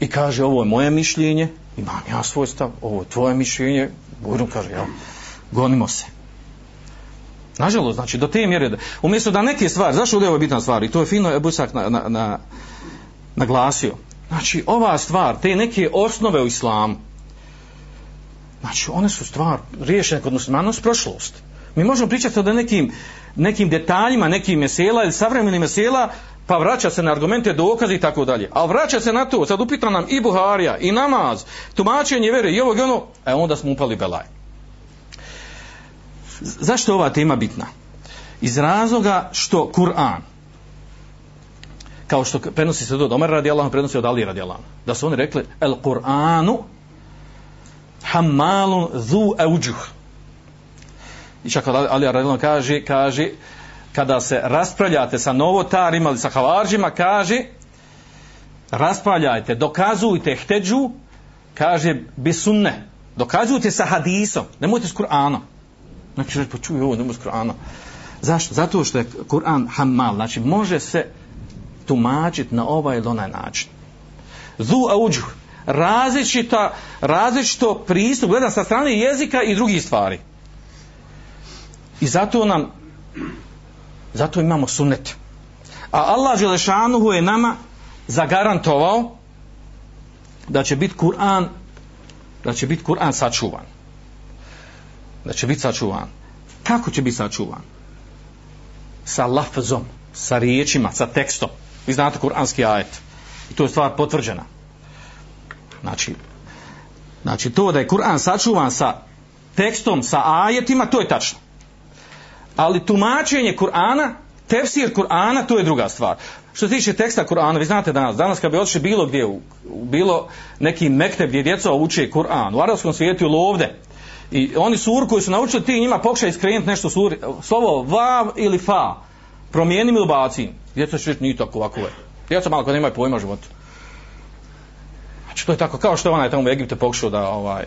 I kaže, ovo je moje mišljenje, imam ja svoj stav, ovo je tvoje mišljenje, Bujrum kaže, jel? Gonimo se. Nažalost, znači, do te mjere, da, umjesto da neke stvari, zašto ovdje je ovo bitna stvar, i to je fino Ebusak na, na, na, naglasio, znači, ova stvar, te neke osnove u islamu, znači, one su stvar riješene kod muslimana s prošlost. Mi možemo pričati o nekim, nekim detaljima, nekim mesela ili savremenim mesela, pa vraća se na argumente, dokaze i tako dalje. Ali vraća se na to, sad upita nam i Buharija, i namaz, tumačenje vere i ovo i ono, e onda smo upali belaj. Zašto je ova tema bitna? Iz razloga što Kur'an, kao što prenosi se od Omer radi Allah, prenosi od Ali radi Allah, da su oni rekli, el Kur'anu hammalun zu euđuh. I čak Ali Aradilom kaže, kaže, kada se raspravljate sa novotarima ili sa havarđima, kaže, raspravljajte, dokazujte hteđu, kaže, bisunne, dokazujte sa hadisom, nemojte s Kur'anom. Znači, reći, pa počuj ovo, nemoj s Kur'anom. Zašto? Zato što je Kur'an hammal, znači može se tumačiti na ovaj ili onaj način. Zu auđuh, različita, različito pristup, gleda sa strane jezika i drugih stvari. I zato nam Zato imamo sunnet. A Allah Želešanuhu je nama zagarantovao da će biti Kur'an da će biti Kur'an sačuvan. Da će biti sačuvan. Kako će biti sačuvan? Sa lafzom, sa riječima, sa tekstom. Vi znate kuranski ajet. I to je stvar potvrđena. Znači, znači to da je Kur'an sačuvan sa tekstom, sa ajetima, to je tačno. Ali tumačenje Kur'ana, tefsir Kur'ana, to je druga stvar. Što se tiče teksta Kur'ana, vi znate danas, danas kad bi otišli bilo gdje, u, u bilo neki mekteb gdje djeca uče Kur'an, u arabskom svijetu ili ovdje, i oni suru koji su naučili, ti njima pokušaj iskrenuti nešto suri, slovo vav ili fa, promijenim ili bacim. Djeca će reći, nije tako ovako je. Djeca malo kad nemaju pojma životu. Znači, to je tako, kao što je onaj tamo u Egipte pokušao da, ovaj,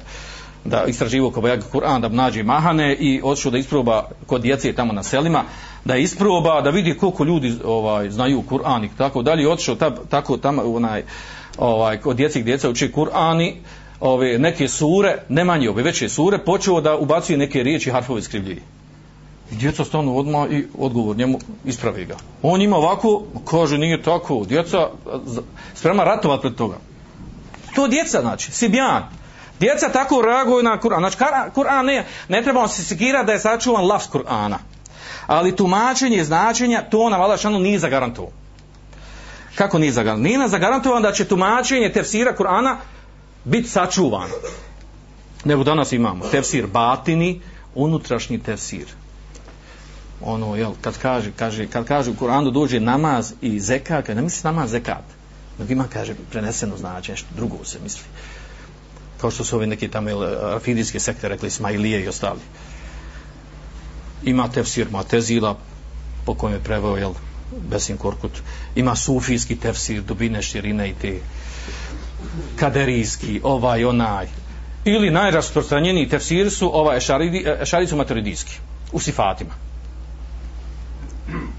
da istraživo kod Bajaga Kur'an, da nađe mahane i odšao da isproba kod djece tamo na selima, da isproba, da vidi koliko ljudi ovaj, znaju Kur'an i tako dalje, odšao ta, tako tamo onaj, ovaj, kod djece djeca uči Kur'ani, ove neke sure, ne manje ove veće sure, počeo da ubacuje neke riječi harfove skrivljivi. I djeca stanu odma i odgovor njemu ispravi ga. On ima ovako, kaže nije tako, djeca sprema ratovat pred toga. To djeca znači, Sibjan. Djeca tako reaguju na Kur'an. Znači, Kur'an ne, ne trebamo se sigirati da je sačuvan lafz Kur'ana. Ali tumačenje značenja, to nam Allah šanu nije zagarantovao. Kako nije zagarantovao? Nije nam zagarantovao da će tumačenje tefsira Kur'ana biti sačuvano. Nego danas imamo tefsir batini, unutrašnji tefsir. Ono, jel, kad kaže, kaže, kad kaže u Kur'anu dođe namaz i zekat, ne misli namaz zekat. Dok ima, kaže, preneseno značenje, što drugo se misli. Kao što su ovi neki tamo afidijske sekte rekli Ismailije i ostali. Ima tefsir Matezila po kojem je preveo jel, Besim Korkut. Ima sufijski tefsir dubine širine i te. Kaderijski ovaj onaj. Ili najrasprostranjeniji tefsir su ovaj šaricu maturidijski u sifatima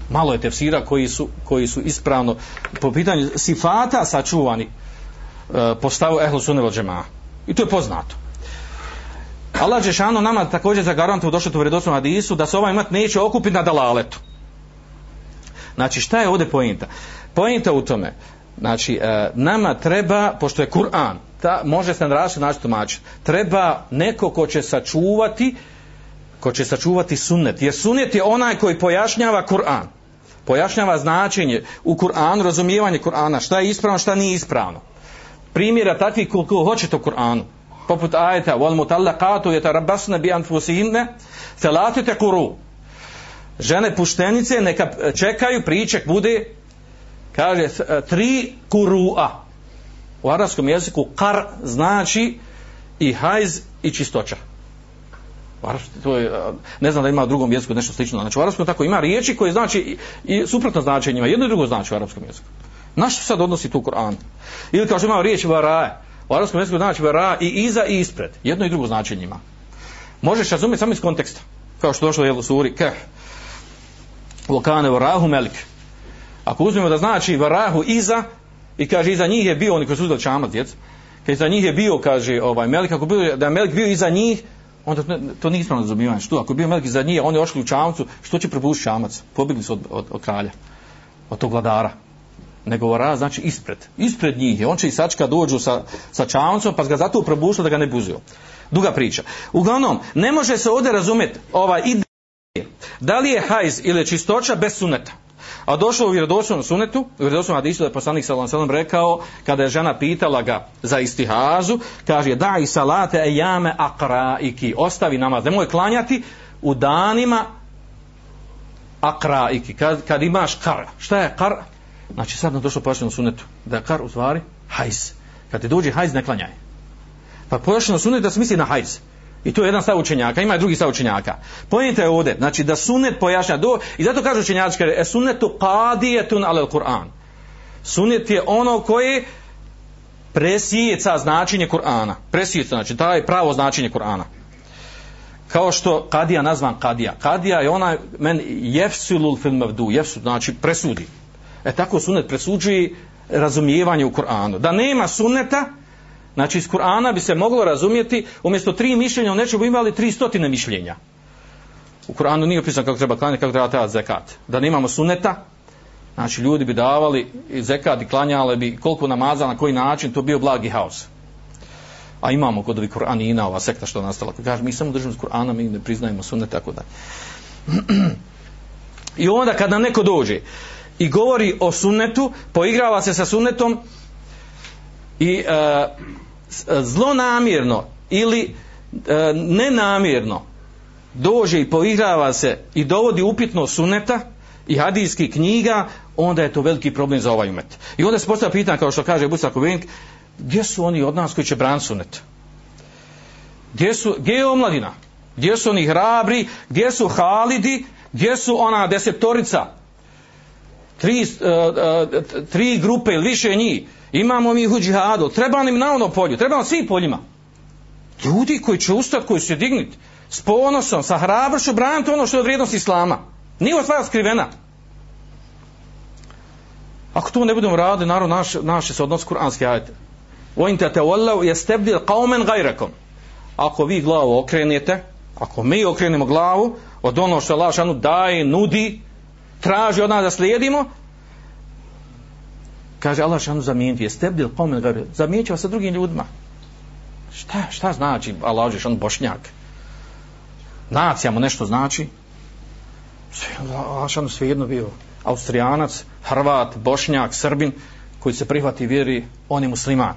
malo je tefsira koji su, koji su ispravno po pitanju sifata sačuvani e, postavu ehlu sunnevo džemaha I to je poznato. Allah Žešano nama također za garantu došlo u vredosnom hadisu da se ovaj mat neće okupiti na dalaletu. Znači šta je ovdje pojenta? Pojenta u tome, znači e, nama treba, pošto je Kur'an, ta, može se na različit način tumačiti, treba neko ko će sačuvati ko će sačuvati sunnet. Jer sunnet je onaj koji pojašnjava Kur'an. Pojašnjava značenje u Kur'anu, razumijevanje Kur'ana, šta je ispravno, šta nije ispravno primjera takvih koliko hoćete u Kur'anu. Poput ajeta, wal mutallaqatu yatarabbasna bi anfusihinna thalathata quru. Žene puštenice neka čekaju priček bude kaže e, tri kurua. U arapskom jeziku kar znači i hajz i čistoća. To je, ne znam da ima u drugom jeziku nešto slično. Znači u arapskom tako ima riječi koje znači i, i suprotno značenjima. Jedno i drugo znači u arapskom jeziku. Na što sad odnosi tu Kur'an? Ili kao što ima riječ varaje. U arapskom jeziku znači vara i iza i ispred. Jedno i drugo značenje ima. Možeš razumjeti samo iz konteksta. Kao što došlo je u suri keh. Lokane varahu melik. Ako uzmemo da znači varahu iza i kaže iza njih je bio oni koji su uzeli čamac djec. Kad iza njih je bio, kaže ovaj melik, ako bio, da je melik bio iza njih, onda to, to nije ispravno razumijevanje. Što? Ako je bio melik iza njih, oni ošli u čamcu, što će probušiti čamac? Pobjegli su od, od, od kralja, od tog vladara nego vara znači ispred. Ispred njih je. On će i sačka dođu sa, sa čavncom, pa ga zato probušao da ga ne buzio. Duga priča. Uglavnom, ne može se ovdje razumjeti ovaj ide da li je hajz ili čistoća bez suneta. A došlo u vjerodostojnom sunetu, u vjerodostojnom hadisu da je poslanik sallallahu alejhi rekao kada je žena pitala ga za istihazu, kaže daj salate ejame akraiki, ostavi namaz, nemoj klanjati u danima akraiki, kad, kad imaš kar. Šta je kar? Znači sad nam došlo pojašnjeno sunetu. Da kar u stvari hajz. Kad ti dođe hajz ne klanjaj. Pa pojašnjeno sunetu da se misli na hajz. I to je jedan stav učenjaka, ima i drugi stav učenjaka. Pojenta je ovdje, znači da sunnet pojašnja do, i zato kažu učenjačke, e sunnetu qadijetun ale Kur'an. Sunnet je ono koje presijeca značenje Kur'ana. Presijeca, znači taj pravo značenje Kur'ana. Kao što kadija nazvan kadija. Kadija je ona men jefsulul fil mavdu, jefsul, znači presudi. E tako sunnet presuđuje razumijevanje u Kur'anu. Da nema sunneta, znači iz Kur'ana bi se moglo razumjeti, umjesto tri mišljenja o nečemu imali tri stotine mišljenja. U Kur'anu nije opisano kako treba klanjati, kako treba trebati zekat. Da nemamo suneta, znači ljudi bi davali zekat i klanjali bi koliko namaza, na koji način, to bio blagi haos. A imamo kod ovih Kur'anina, ova sekta što je nastala, koji kaže, mi samo držimo s Kur'ana, mi ne priznajemo sunet, tako da. I onda kad nam neko dođe i govori o sunnetu, poigrava se sa sunnetom i e, E, zlonamjerno ili e, nenamjerno dođe i poigrava se i dovodi upitno suneta i hadijskih knjiga, onda je to veliki problem za ovaj umet. I onda se postavlja pitanje, kao što kaže Busak Uvijenik, gdje su oni od nas koji će bran sunet? Gdje, su, gdje je omladina? Gdje su oni hrabri? Gdje su halidi? Gdje su ona desetorica? Tri, uh, uh, tri grupe ili više njih. Imamo mi ih u džihadu. Treba nam na ono polju. Treba nam svi poljima. Ljudi koji će ustati, koji će se dignuti s ponosom, sa hrabrošću braniti ono što je od vrijednosti islama. Nije ovo stvar skrivena. Ako to ne budemo raditi, naravno naš, naš se odnos kuranski ajte. وَإِنْ تَتَوَلَّوْ يَسْتَبْدِلْ قَوْمًا غَيْرَكُمْ Ako vi glavu okrenete, ako mi okrenemo glavu od ono što Allah šanu daje, nudi, traži od nas da slijedimo. Kaže Allah šanu zamijeniti je stebdil komen gari zamijenit sa drugim ljudima. Šta, šta znači Allah on bošnjak? Nacija mu nešto znači? Allah šanu svejedno bio. Austrijanac, hrvat, bošnjak, srbin koji se prihvati vjeri on je musliman.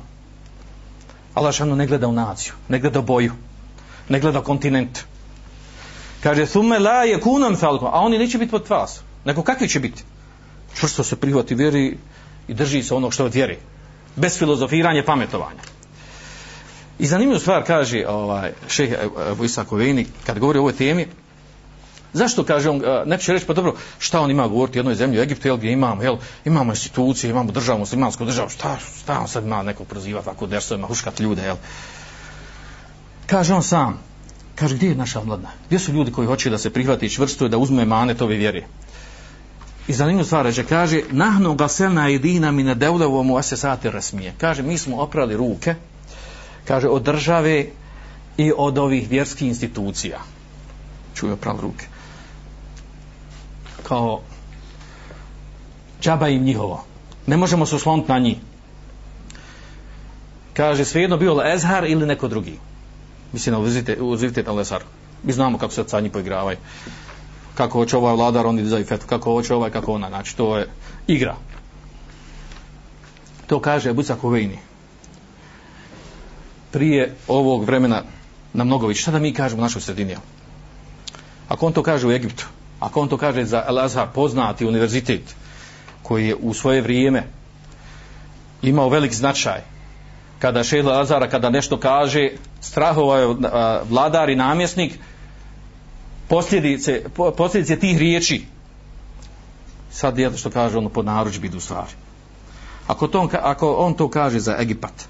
Allah šanu ne gleda u naciju, ne gleda u boju ne gleda kontinent. Kaže sume la je kunam falko a oni neće biti pod vasom Nego kakvi će biti? Čvrsto se prihvati vjeri i drži se onog što od vjeri. Bez filozofiranja, pametovanja. I zanimljivu stvar kaže ovaj, šeh eh, Ebu Isak kad govori o ovoj temi, Zašto kaže on, eh, neko će reći, pa dobro, šta on ima govoriti o jednoj zemlji u Egiptu, jel, gdje imamo, jel, imamo institucije, imamo državu, muslimansku državu, šta, šta on sad ima nekog proziva tako dersovima, huškat ljude, jel. Kaže on sam, kaže, gdje je naša mladna? Gdje su ljudi koji hoće da se prihvati čvrsto i da uzme manet ove vjere? I zanimljivu stvar reče, kaže, nahnu gaselna jedina mi ne u omu asesati rasmije. Kaže, mi smo oprali ruke, kaže, od države i od ovih vjerskih institucija. Čuje oprali ruke kao džaba im njihovo. Ne možemo se osloniti na njih. Kaže, svejedno bio li Ezhar ili neko drugi. Mislim, uzivite na Lesar. Mi znamo kako se od sanji poigravaju. Kako hoće ovaj vladar, oni dizaju fetvu, Kako hoće ovaj, kako ona. Znači, to je igra. To kaže Buca Kovejni. Prije ovog vremena na mnogo više. Šta da mi kažemo u našoj sredini? Ako on to kaže u Egiptu, ako on to kaže za El Azhar, poznati univerzitet, koji je u svoje vrijeme imao velik značaj, kada Šehla Azara, kada nešto kaže, strahovao je vladar i namjesnik, posljedice, posljedice tih riječi, sad je što kaže ono pod naručbi idu stvari. Ako, to, ako on to kaže za Egipat,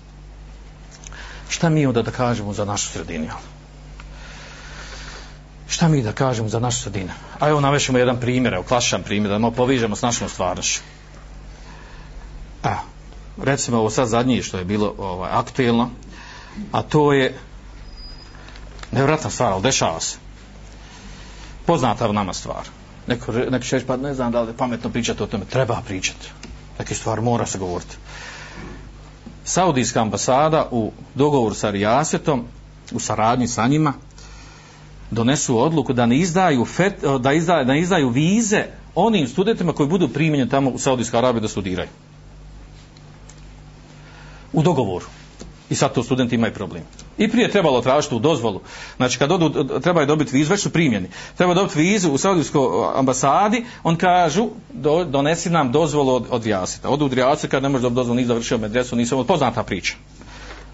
šta mi onda da kažemo za našu sredinu? šta mi da kažemo za našu sredinu? A evo navešemo jedan primjer, evo klasičan primjer, da malo povižemo s našom stvarnošću. A, recimo ovo sad zadnje što je bilo ovaj, aktuelno, a to je nevratna stvar, ali dešava se. Poznata nama stvar. Neko, neko će reći, pa ne znam da li je pametno pričati o tome. Treba pričati. Neke stvar mora se govoriti. Saudijska ambasada u dogovoru sa Rijasetom, u saradnji sa njima, donesu odluku da ne izdaju fet, da izdaju, da izdaju vize onim studentima koji budu primjenjeni tamo u Saudijskoj Arabiji da studiraju. U dogovoru. I sad to studenti imaju problem. I prije trebalo tražiti u dozvolu. Znači kad odu, trebaju dobiti vizu, već su primljeni. Treba dobiti vizu u Saudijskoj ambasadi, on kažu, do, donesi nam dozvolu od, od Rijasita. Odu od Jasita kad ne može dobiti dozvolu, nisi završio medresu, nisam poznata priča.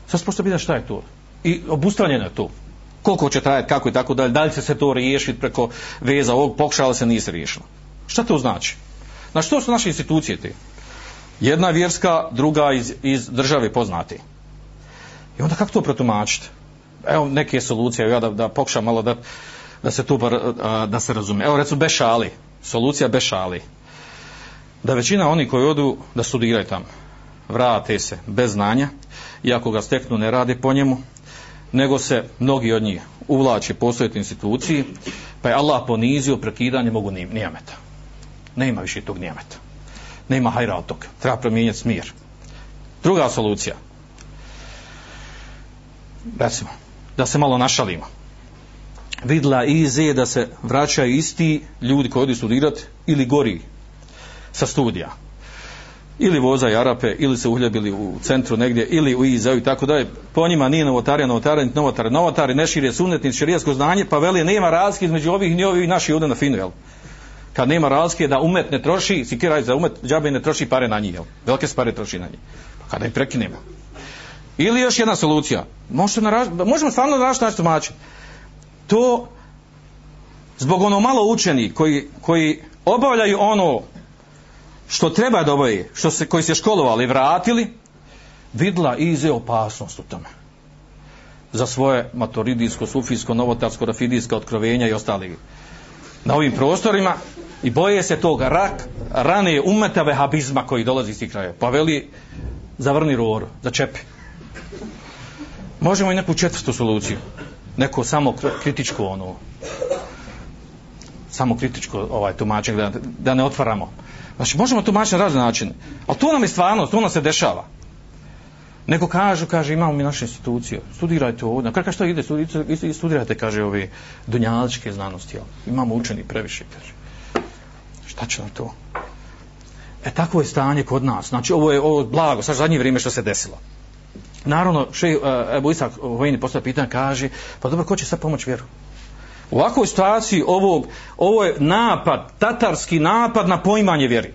Sad se pošto pita šta je to. I obustavljeno je to koliko će trajati, kako i tako dalje, da li će se to riješiti preko veza ovog, pokušala se nije riješilo. Šta to znači? Znači, to su naše institucije te. Jedna vjerska, druga iz, iz države poznate. I onda kako to protumačiti? Evo neke solucije, ja da, da pokušam malo da, da se tu da se razume. Evo recimo bez šali, solucija bez šali. Da većina oni koji odu da studiraju tamo, vrate se bez znanja, iako ga steknu ne rade po njemu, nego se mnogi od njih uvlače postojiti instituciji, Pa je Allah ponizio prekidanje mogu nijameta. Nema više tog nijameta. Nema hajra od toga. Treba promijeniti smir. Druga solucija. Recimo, da se malo našalimo. Vidla ize da se vraćaju isti ljudi koji odu studirati ili gori sa studija ili voza Arape, ili se uhljebili u centru negdje, ili u Izaju i tako dalje. Po njima nije novotarija, novotarija, niti novotari. Novotari ne šire sunet, niti širijesko znanje, pa veli nema razlike između ovih ni ovih i naši ovdje na finu, jel? Kad nema razlike da umet ne troši, sikiraj za umet, džabe ne troši pare na njih, jel? Velike se pare troši na njih. Pa kada im prekinemo. Ili još jedna solucija. Možemo, naraš, možemo stvarno na različit način tumačiti. To zbog ono malo učeni koji, koji obavljaju ono što treba da obavljaju, što se, koji se školovali, vratili, vidla ize opasnost u tome. Za svoje maturidijsko, sufijsko, novotarsko, rafidijsko otkrovenja i ostali na ovim prostorima i boje se tog rak, rane umeta vehabizma koji dolazi iz tih kraja. Pa veli, zavrni roru, začepi. Možemo i neku četvrstu soluciju. Neko samo kritičko ono, samo kritičko ovaj tumačenje da, da ne otvaramo. Znači, možemo tumačiti na razne načine. Ali to nam je stvarno, to nam se dešava. Neko kažu, kaže, imamo mi naše institucije, studirajte ovdje. Kako što ide, studirajte, studirajte, kaže, ove dunjaličke znanosti, jel? imamo učeni previše, kaže. Šta će nam to? E, takvo je stanje kod nas. Znači, ovo je ovo blago, sad zadnje vrijeme što se desilo. Naravno, še, e, Ebu Isak Vojni postoje pitanje, kaže, pa dobro, ko će sad pomoć vjeru? U ovakvoj situaciji ovog, ovo je napad, tatarski napad na poimanje vjeri.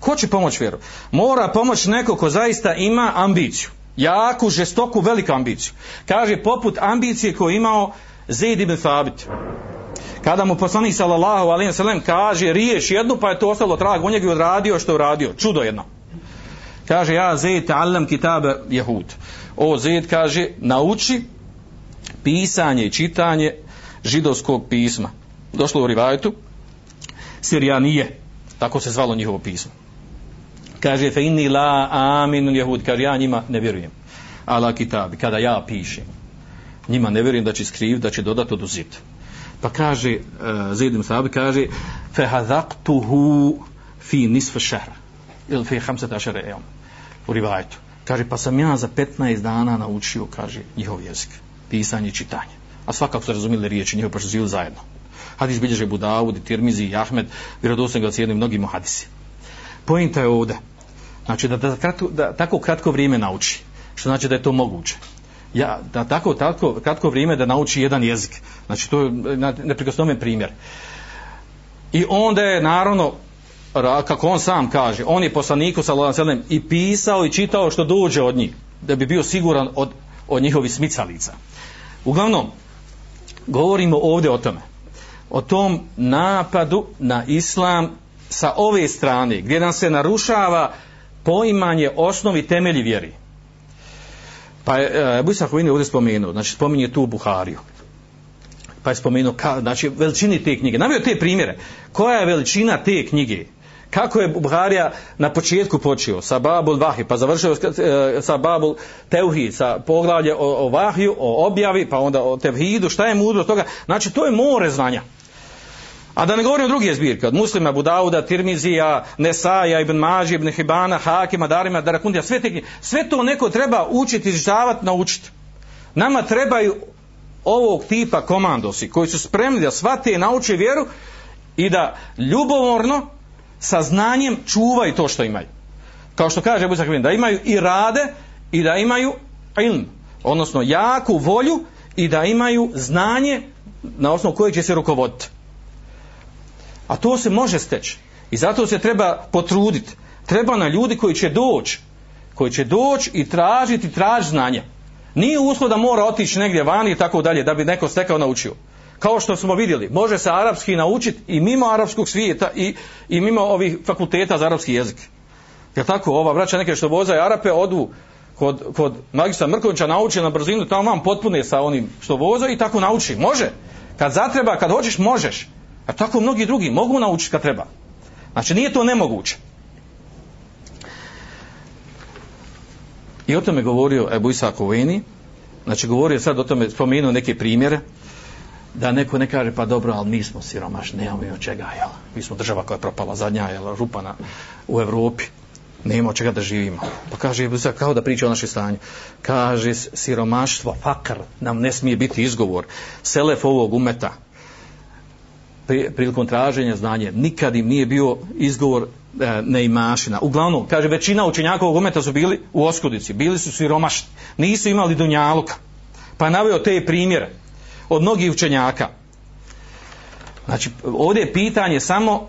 Ko će pomoć vjeru? Mora pomoć neko ko zaista ima ambiciju. Jaku, žestoku, veliku ambiciju. Kaže, poput ambicije koju je imao Zaid ibn Thabit. Kada mu poslanik sallallahu alejhi ve sellem kaže riješ jednu, pa je to ostalo trag, on je odradio što je uradio. Čudo jedno. Kaže, ja Zaid ta'allam kitabe jehud. O Zaid kaže, nauči pisanje i čitanje židovskog pisma. Došlo u rivajetu, Sirijanije, tako se zvalo njihovo pismo. Kaže, fe inni la aminu jehud, kaže, ja njima ne vjerujem. Ala kitabi, kada ja pišem, njima ne vjerujem da će skriv, da će dodati oduzit. Pa kaže, eh, uh, Zaid Sabi kaže, fe hadaktuhu fi nisfa šehra, ili fi hamsata šehra eom, u rivajetu. Kaže, pa sam ja za 15 dana naučio, kaže, njihov jezik, pisanje i čitanje a svakako su razumili riječi njihove pošto su živjeli zajedno. Hadis bilježe Budavud i Tirmizi i Ahmed, vjerodostojno ga cijeni mnogi muhadisi. Pojenta je ovdje, znači da, da, kratko, da tako kratko vrijeme nauči, što znači da je to moguće. Ja, da tako, tako kratko vrijeme da nauči jedan jezik. Znači to je neprikosnoven primjer. I onda je naravno kako on sam kaže, on je poslaniku sallallahu alejhi i pisao i čitao što dođe od njih, da bi bio siguran od od njihovih smicalica. Uglavnom, govorimo ovdje o tome. O tom napadu na islam sa ove strane, gdje nam se narušava poimanje osnovi temelji vjeri. Pa je Ebu Isak je ovdje spomenuo, znači spominje tu Buhariju. Pa je spomenuo, ka, znači veličini te knjige. Navio te primjere. Koja je veličina te knjige? Kako je Buharija na početku počeo sa Babul Vahi, pa završio eh, sa Babul teuhi, sa poglavlje o, o Vahiju, o objavi, pa onda o Tevhidu, šta je mudro toga? Znači, to je more znanja. A da ne govorim o druge zbirke, od muslima, Budauda, Tirmizija, Nesaja, Ibn Maži, Ibn Hibana, Hakima, Darima, Darakundija, sve, te, sve to neko treba učiti, izdavati, naučiti. Nama trebaju ovog tipa komandosi koji su spremni da shvate i nauče vjeru i da ljubomorno sa znanjem čuvaju to što imaju. Kao što kaže Ebu Zakrin, da imaju i rade i da imaju ilm, odnosno jaku volju i da imaju znanje na osnovu koje će se rukovoditi. A to se može steći. I zato se treba potruditi. Treba na ljudi koji će doći, koji će doći i tražiti traž znanja. Nije uslov da mora otići negdje vani i tako dalje, da bi neko stekao naučio kao što smo vidjeli, može se arapski naučiti i mimo arapskog svijeta i, i mimo ovih fakulteta za arapski jezik. Jer tako, ova vraća neke što vozaju Arape odu kod, kod magistra Mrkovića nauči na brzinu, tamo vam potpune sa onim što voza i tako nauči. Može. Kad zatreba, kad hoćeš, možeš. A tako mnogi drugi mogu naučiti kad treba. Znači nije to nemoguće. I o tome govorio Ebu Isak Uveni, znači govorio sad o tome, spomenuo neke primjere, da neko ne kaže pa dobro, ali mi smo siromašni, nemamo mi od čega, jel? Mi smo država koja je propala zadnja, jel, rupana u Evropi, nema od čega da živimo. Pa kaže, kao da priča o našem stanju, kaže, siromaštvo, fakar, nam ne smije biti izgovor. Selef ovog umeta, prilikom traženja znanja, nikad im nije bio izgovor e, neimašina. Uglavnom, kaže, većina učenjakovog umeta su bili u oskudici, bili su siromašni, nisu imali dunjaluka. Pa je naveo te primjere od mnogih učenjaka. Znači, ovdje je pitanje samo uh,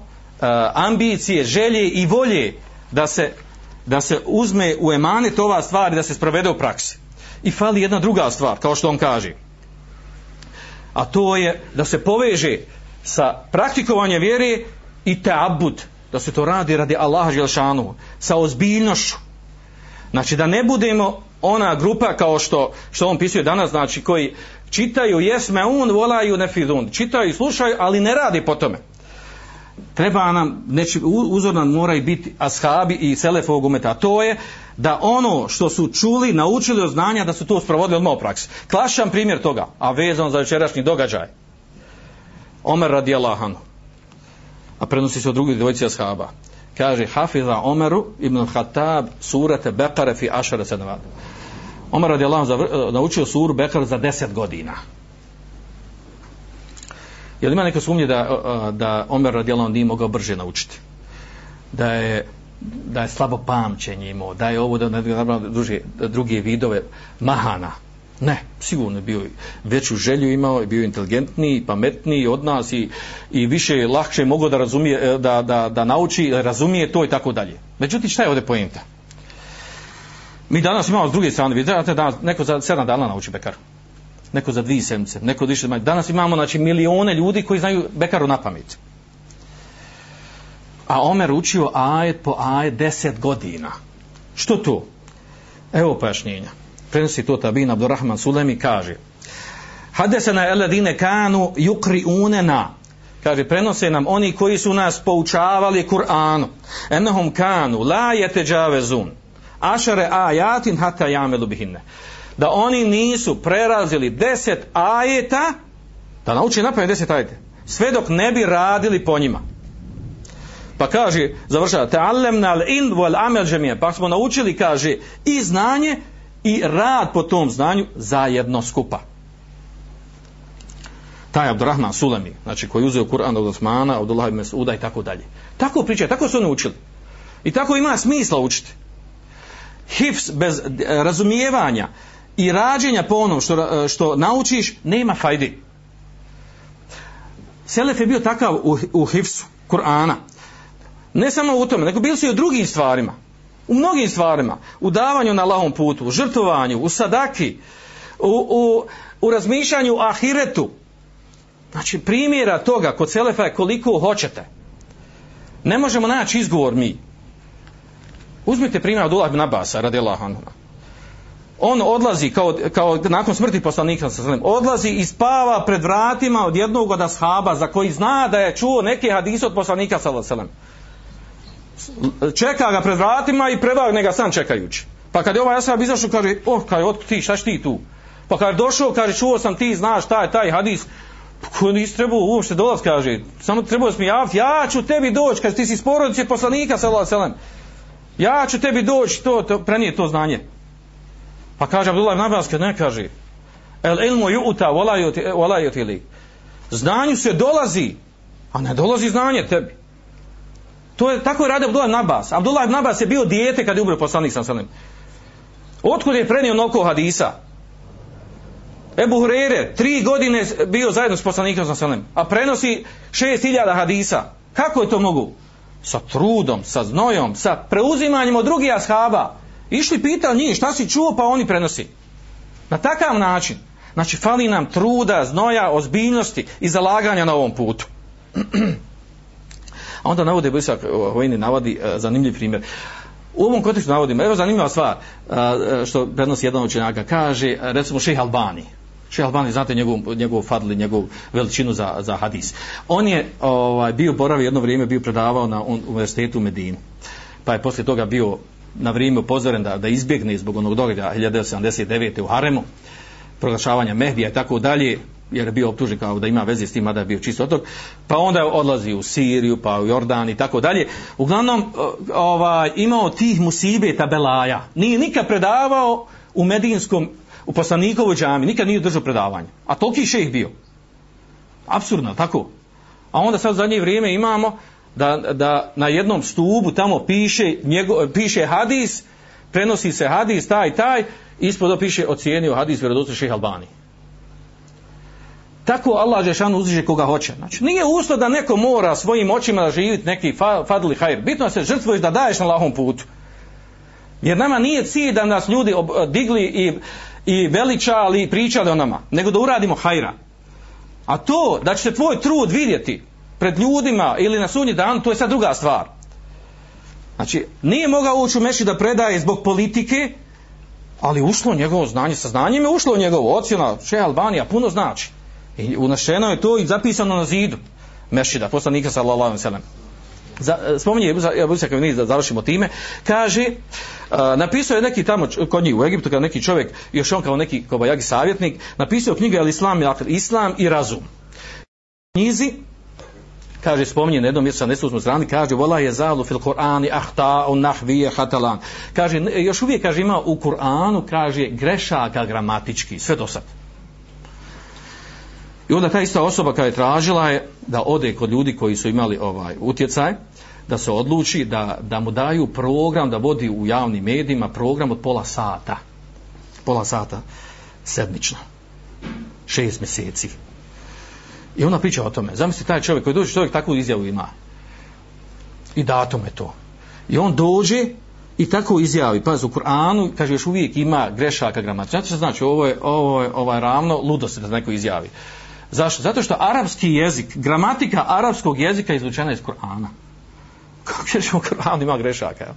ambicije, želje i volje da se, da se uzme u emanet ova stvar i da se sprovede u praksi. I fali jedna druga stvar, kao što on kaže. A to je da se poveže sa praktikovanjem vjere i teabud, da se to radi radi Allaha Želšanu, sa ozbiljnošću. Znači da ne budemo ona grupa kao što, što on pisuje danas, znači koji čitaju jesme un, volaju nefidun, čitaju i slušaju, ali ne radi po tome. Treba nam, neći, uzor nam moraju biti ashabi i selefovog umeta. To je da ono što su čuli, naučili od znanja, da su to sprovodili odmah u praksi. Klašan primjer toga, a vezan za večerašnji događaj. Omer radi Allahanu. A prenosi se od drugih dvojici ashaba. Kaže, hafiza Omeru ibn Khattab surate Bekare fi ašara sedavada. Omar radi Allah eh, naučio suru Bekar za deset godina. Je li ima neko sumnje da, eh, eh, da Omer radi Allah nije mogao brže naučiti? Da je, da je slabo pamćenje imao, da je ovo da ne drugi, drugi vidove mahana. Ne, sigurno je bio veću želju imao, bio inteligentniji, pametniji od nas i, i više lakše mogao da razumije, da, da, da nauči, razumije to i tako dalje. Međutim, šta je ovdje pojenta? Mi danas imamo s druge strane, vi znate danas, neko za sedam dana nauči bekaru. Neko za dvije sedmice, neko više manje. Danas imamo znači, milione ljudi koji znaju bekaru na pamet. A Omer učio ajet po ajet deset godina. Što to? Evo pojašnjenja. Prenosi to Tabin Abdurrahman Sulemi kaže Hadesena eladine kanu yukri unena kaže prenose nam oni koji su nas poučavali Kur'anu enahum kanu la yetejavezun ašare ajatin hata jamelu bihinne. Da oni nisu prerazili deset ajeta, da nauči napraviti deset ajeta, sve dok ne bi radili po njima. Pa kaže, završava, ta'allemna al-in wal amel džemije, pa smo naučili, kaže, i znanje i rad po tom znanju zajedno skupa. Taj Abdurrahman Sulemi, znači koji uzeo Kur'an od Osmana, od Allah ibn Mesuda i tako dalje. Tako priča, tako su oni učili. I tako ima smisla učiti hifs bez eh, razumijevanja i rađenja po onom što, eh, što naučiš, nema fajdi. Selef je bio takav u, u hifsu Kur'ana. Ne samo u tome, nego bili su i u drugim stvarima. U mnogim stvarima. U davanju na lahom putu, u žrtovanju, u sadaki, u, u, u razmišljanju ahiretu. Znači, primjera toga kod Selefa je koliko hoćete. Ne možemo naći izgovor mi. Uzmite primjer Abdullah ibn Nabasa, radi Allah On odlazi, kao, kao nakon smrti poslanika, odlazi i spava pred vratima od jednog od ashaba za koji zna da je čuo neke hadise od poslanika, sallam. Čeka ga pred vratima i prevagne ga sam čekajući. Pa kad je ovaj ashab izašao, kaže, oh, kaj, otkud ti, šta ti tu? Pa kad je došao, kaže, čuo sam ti, znaš šta je taj hadis, pa ko nisi trebao uopšte dolaz, kaže, samo trebao mi ja ću tebi doći, kad ti si iz porodice poslanika, sallam ja ću tebi doći to, to prenije to znanje. Pa kaže Abdullah ibn Abbas ne kaže el ilmu yu'ta wala yutili znanju se dolazi a ne dolazi znanje tebi. To je tako je radio Abdullah ibn Abbas. Abdullah ibn Abbas je bio dijete kad je umro poslanik sam salim otkud je prenio noko hadisa? Ebu Hurere, tri godine bio zajedno s poslanikom sam salim, a prenosi šest hiljada hadisa. Kako je to mogu? Sa trudom, sa znojom, sa preuzimanjem od drugih ashaba, išli pitali njih šta si čuo pa oni prenosi. Na takav način. Znači, fali nam truda, znoja, ozbiljnosti i zalaganja na ovom putu. A onda navode, Bisak Vojni navodi e, zanimljiv primjer. U ovom kontekstu navodimo, evo zanimljiva stvar, e, e, što prenosi jedan učenjaka, kaže, recimo, ših Albani, Šeha Albani, znate njegov, njegov fadli, njegov veličinu za, za hadis. On je ovaj, bio boravio jedno vrijeme, bio predavao na univerzitetu u Medinu. Pa je poslije toga bio na vrijeme upozoren da, da izbjegne zbog onog događaja 1979. u Haremu, proglašavanja Mehdija i tako dalje. jer je bio optužen kao da ima veze s tim, mada je bio čisto otok, pa onda je odlazi u Siriju, pa u Jordan i tako dalje. Uglavnom, ovaj, imao tih musibeta belaja. Nije nikad predavao u Medinskom, u poslanikovoj džami, nikad nije držao predavanje. A toliki šejh bio. Absurdno, tako. A onda sad u zadnje vrijeme imamo da, da na jednom stubu tamo piše, njego, piše hadis, prenosi se hadis, taj, taj, ispod piše ocijenio hadis vjerodostojni šejh Albani. Tako Allah Žešanu uzdiže koga hoće. Znači, nije uslov da neko mora svojim očima da živiti neki fadli hajr. Bitno je se žrtvuješ da daješ na lahom putu. Jer nama nije cilj da nas ljudi digli i, i veličali i pričali o nama, nego da uradimo hajra. A to da će se tvoj trud vidjeti pred ljudima ili na sunji dan, to je sad druga stvar. Znači, nije mogao ući u meši da predaje zbog politike, ali ušlo njegovo znanje, sa znanjem je ušlo njegovo ocjena, še Albanija, puno znači. I unašeno je to i zapisano na zidu mešida, poslanika sallallahu alaihi sallam. Za, e, spominje Ebu Isa Kavini, da završimo time, kaže, a, napisao je neki tamo kod njih u Egiptu, kao neki čovjek, još on kao neki kobajagi savjetnik, napisao knjigu El Islam, Islam i razum. Knjizi, kaže, spominje na jednom mjestu sa nesusnu strani, kaže, vola je zalu fil Kur'ani, ahta, on nahvije, hatalan. Kaže, još uvijek, kaže, ima u Kur'anu, kaže, grešaka gramatički, sve do sad. I onda ta ista osoba kada je tražila je da ode kod ljudi koji su imali ovaj utjecaj, da se odluči da, da mu daju program da vodi u javnim medijima program od pola sata. Pola sata sedmično. Šest mjeseci. I ona priča o tome. Zamisli taj čovjek koji dođe, čovjek takvu izjavu ima. I datum je to. I on dođe i tako izjavi, pa u Kur'anu, kaže, još uvijek ima grešaka gramatika. Znači, znači? Ovo je, ovo je ovaj ravno ludost da neko izjavi. Zašto? Zato što arapski jezik, gramatika arapskog jezika je izvučena iz Kur'ana. Kako ćeš u Kur'anu ima grešaka? Jel?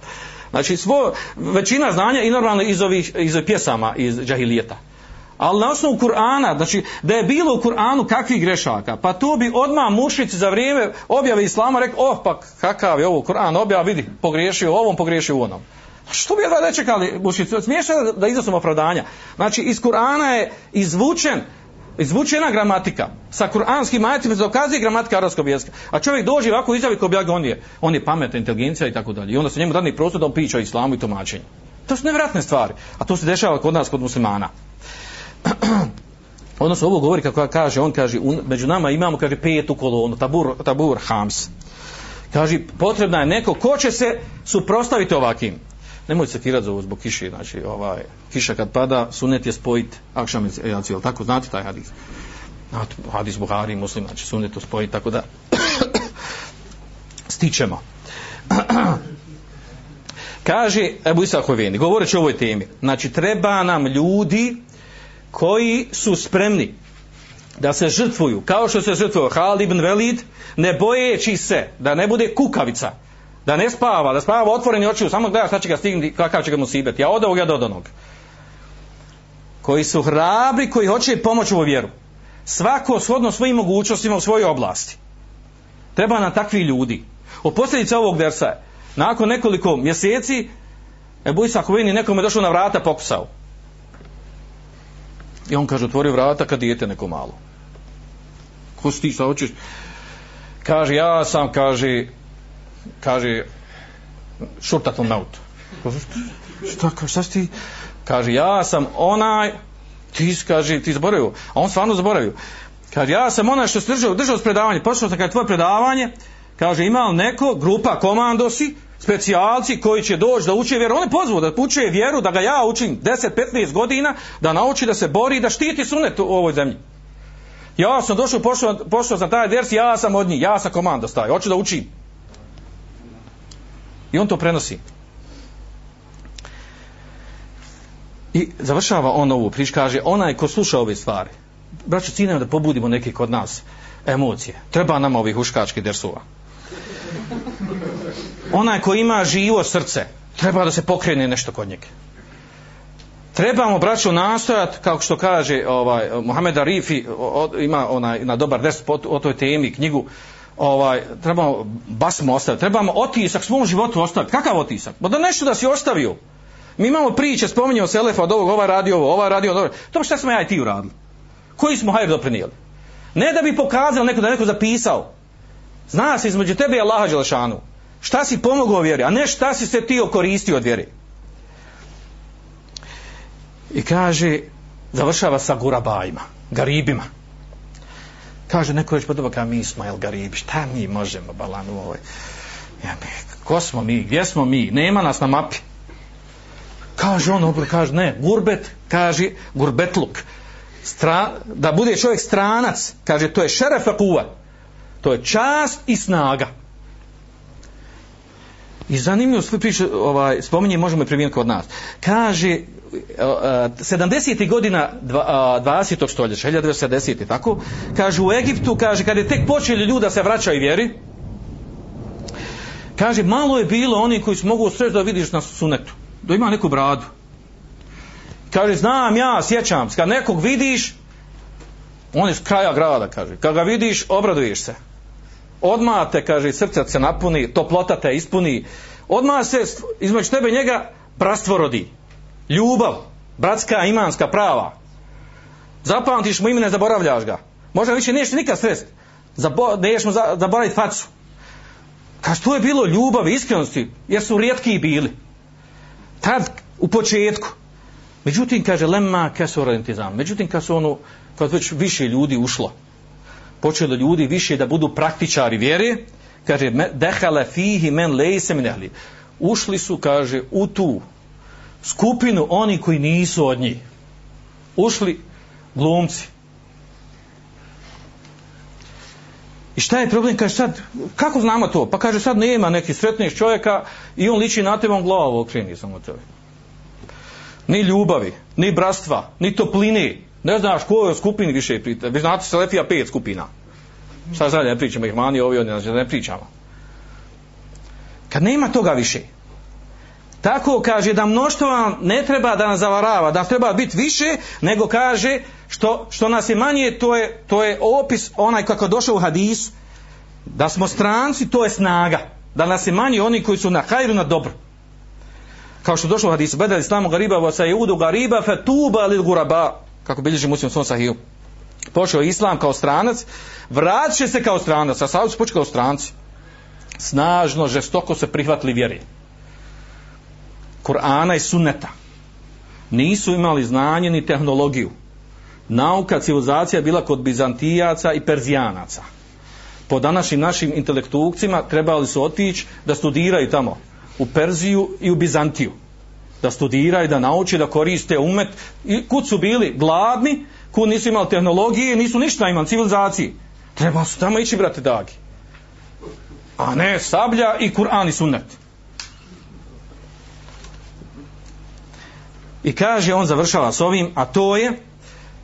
Znači, svo, većina znanja i normalno iz ovih, iz ovih pjesama iz džahilijeta. Ali na osnovu Kur'ana, znači da je bilo u Kur'anu kakvih grešaka, pa to bi odmah mušici za vrijeme objave Islama rekli, oh pa kakav je ovo Kur'an objava, vidi, pogriješio ovom, pogriješio u onom. A što bi jedva ne čekali mušici? Smiješno da, da opravdanja. Znači, iz Kur'ana je izvučen izvučena gramatika sa kuranskim ajetima dokazuje gramatika arapskog jezika. A čovjek dođe ovako izjavi kao bi on je, on je pametna inteligencija i tako dalje. I onda se njemu dadni prostor da on priča o islamu i tumačenju. To su nevjerojatne stvari. A to se dešava kod nas, kod muslimana. Odnosno, ovo govori kako kaže, on kaže, un, među nama imamo, kaže, petu kolonu, tabur, tabur hams. Kaže, potrebna je neko ko će se suprostaviti ovakim nemoj se kirat zovu ovo zbog kiše, znači ovaj, kiša kad pada, sunet je spojit akšam i jel tako znate taj hadis? Znate, hadis Buhari, muslim, znači sunet to spojit, tako da stičemo. Kaže Ebu Isa Hoveni, govoreći o ovoj temi, znači treba nam ljudi koji su spremni da se žrtvuju, kao što se žrtvuju Halid ibn Velid, ne bojeći se da ne bude kukavica, da ne spava, da spava otvoreni oči, samo gleda šta će ga stigni, kakav će ga mu sibeti, ja od ovog, ja do onog. Koji su hrabri, koji hoće pomoći u vjeru. Svako shodno svojim mogućnostima u svojoj oblasti. Treba nam takvi ljudi. O posljedice ovog dersa je, nakon nekoliko mjeseci, Ebu Isa Hovini nekome došao na vrata pokusao. I on kaže, otvorio vrata kad dijete neko malo. Ko si ti, šta hoćeš? Kaže, ja sam, kaže, kaže šurtat on auto. Šta, ka, šta si ti? Kaže, ja sam onaj, ti kaže, ti zaboravio. A on stvarno zaboravio. Kaže, ja sam onaj što se držao, držao s predavanje. počeo sam kada je tvoje predavanje, kaže, ima neko, grupa, komandosi, specijalci koji će doći da uče vjeru. Oni pozvao da uče vjeru, da ga ja učim 10-15 godina, da nauči da se bori, da štiti sunet u ovoj zemlji. Ja sam došao, pošao, pošao sam taj vers, ja sam od njih, ja sam komandos taj, hoću da učim. I on to prenosi. I završava on ovu priču, kaže, onaj ko sluša ove stvari, braćo, ciljem da pobudimo neke kod nas emocije. Treba nam ovih huškačkih dersova. Onaj ko ima živo srce, treba da se pokrene nešto kod njega. Trebamo, braćo, nastojat, kako što kaže ovaj, Mohamed Arifi, ima onaj, na dobar des o toj temi, knjigu, ovaj, trebamo basmo ostaviti, trebamo otisak svom životu ostaviti. Kakav otisak? Bo da nešto da si ostavio. Mi imamo priče, spominjamo se Elefa od ovog, ovaj radio ovo, ovaj radio ono. ovo. To šta smo ja i ti uradili? Koji smo hajr doprinijeli? Ne da bi pokazao neko da neko zapisao. Zna se između tebe i Allaha Đelešanu. Šta si pomogao vjeri, a ne šta si se ti okoristio od vjeri. I kaže, završava sa gurabajima, garibima. Kaže, neko već podoba kao mi smo, El garibi, šta mi možemo, balanu ovoj. Ja, mi, ko smo mi, gdje smo mi, nema nas na mapi. Kaže on, obro, kaže, ne, gurbet, kaže, gurbetluk. Stra, da bude čovjek stranac, kaže, to je šerefe kuva. To je čast i snaga. I zanimljivo sve priče, ovaj, spominje, možemo je primijeniti kod nas. Kaže, 70. godina 20. stoljeća, 1970. tako, kaže u Egiptu, kaže, kad je tek počeli ljudi da se vraćaju vjeri, kaže, malo je bilo oni koji su mogu sreći da vidiš na sunetu, da ima neku bradu. Kaže, znam ja, sjećam se, kad nekog vidiš, on je s kraja grada, kaže, kad ga vidiš, obraduješ se. Odmah te, kaže, srce se napuni, toplota te ispuni, odmah se između tebe njega prastvo rodi ljubav, bratska, imanska, prava. Zapamtiš mu ime, ne zaboravljaš ga. Možda više niješ nikad srest. Zabo, niješ mu za, zaboraviti facu. Kaže, to je bilo ljubav, iskrenosti, jer su rijetki bili. Tad, u početku. Međutim, kaže, lemma kesu orientizam. Međutim, kad su ono, kad već više ljudi ušlo, počelo ljudi više da budu praktičari vjere, kaže, dehale fihi men lejse minehli. Ušli su, kaže, u tu skupinu oni koji nisu od njih. Ušli glumci. I šta je problem? Kaže sad, kako znamo to? Pa kaže sad nema neki sretnih čovjeka i on liči na tebe, on glavu okreni samo tebe. Ni ljubavi, ni bratstva, ni topline. Ne znaš ko je u skupini više prita. Vi znate se Lefija pet skupina. Šta sad ne pričamo, ih mani ovi, oni znači, ne pričamo. Kad nema toga više, Tako kaže da mnoštvo vam ne treba da nas zavarava, da treba biti više, nego kaže što, što nas je manje, to je, to je opis onaj kako je došao u hadisu, da smo stranci, to je snaga. Da nas je manje oni koji su na hajru, na dobro. Kao što došlo u hadisu, bedel islamu gariba, vasa je udu gariba, fe tuba lil guraba, kako bilježi muslim svom sahiju. Pošao islam kao stranac, vratit se kao stranac, a sad su kao stranci. Snažno, žestoko se prihvatili vjeri. Kur'ana i sunneta. Nisu imali znanje ni tehnologiju. Nauka, civilizacija bila kod Bizantijaca i Perzijanaca. Po današnjim našim intelektucima trebali su otići da studiraju tamo u Perziju i u Bizantiju. Da studiraju, da nauče, da koriste umet. I kud su bili gladni, kud nisu imali tehnologije, nisu ništa imali civilizaciji. Treba su tamo ići, brate, dagi. A ne sablja i Kur'an i sunnet. I kaže, on završava s ovim, a to je,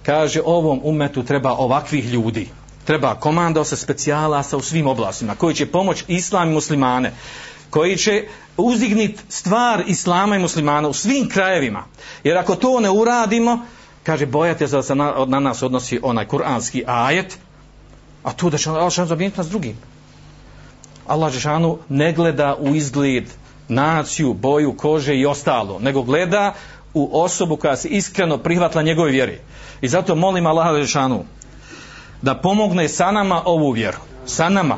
kaže, ovom umetu treba ovakvih ljudi. Treba komando sa specijalasa u svim oblastima, koji će pomoć islam i muslimane, koji će uzdignit stvar islama i muslimana u svim krajevima. Jer ako to ne uradimo, kaže, bojate se da se na, na nas odnosi onaj kuranski ajet, a tu da će Allah šanu zamijeniti nas drugim. Allah Žešanu ne gleda u izgled naciju, boju, kože i ostalo, nego gleda u osobu koja se iskreno prihvatla njegove vjeri. I zato molim Allaha Žešanu da pomogne sa nama ovu vjeru. Sa nama.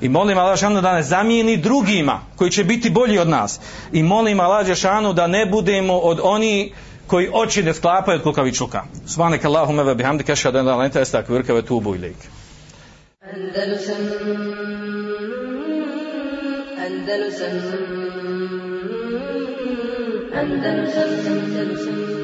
I molim Allah Žešanu da ne zamijeni drugima koji će biti bolji od nas. I molim Allah Žešanu da ne budemo od oni koji oči ne sklapaju od kukavičuka. Svanek Allahume ve bihamdi keša da ne lenta estak vrka ve tubu ilik. Andalusam Andalusam Andalusam Andalusam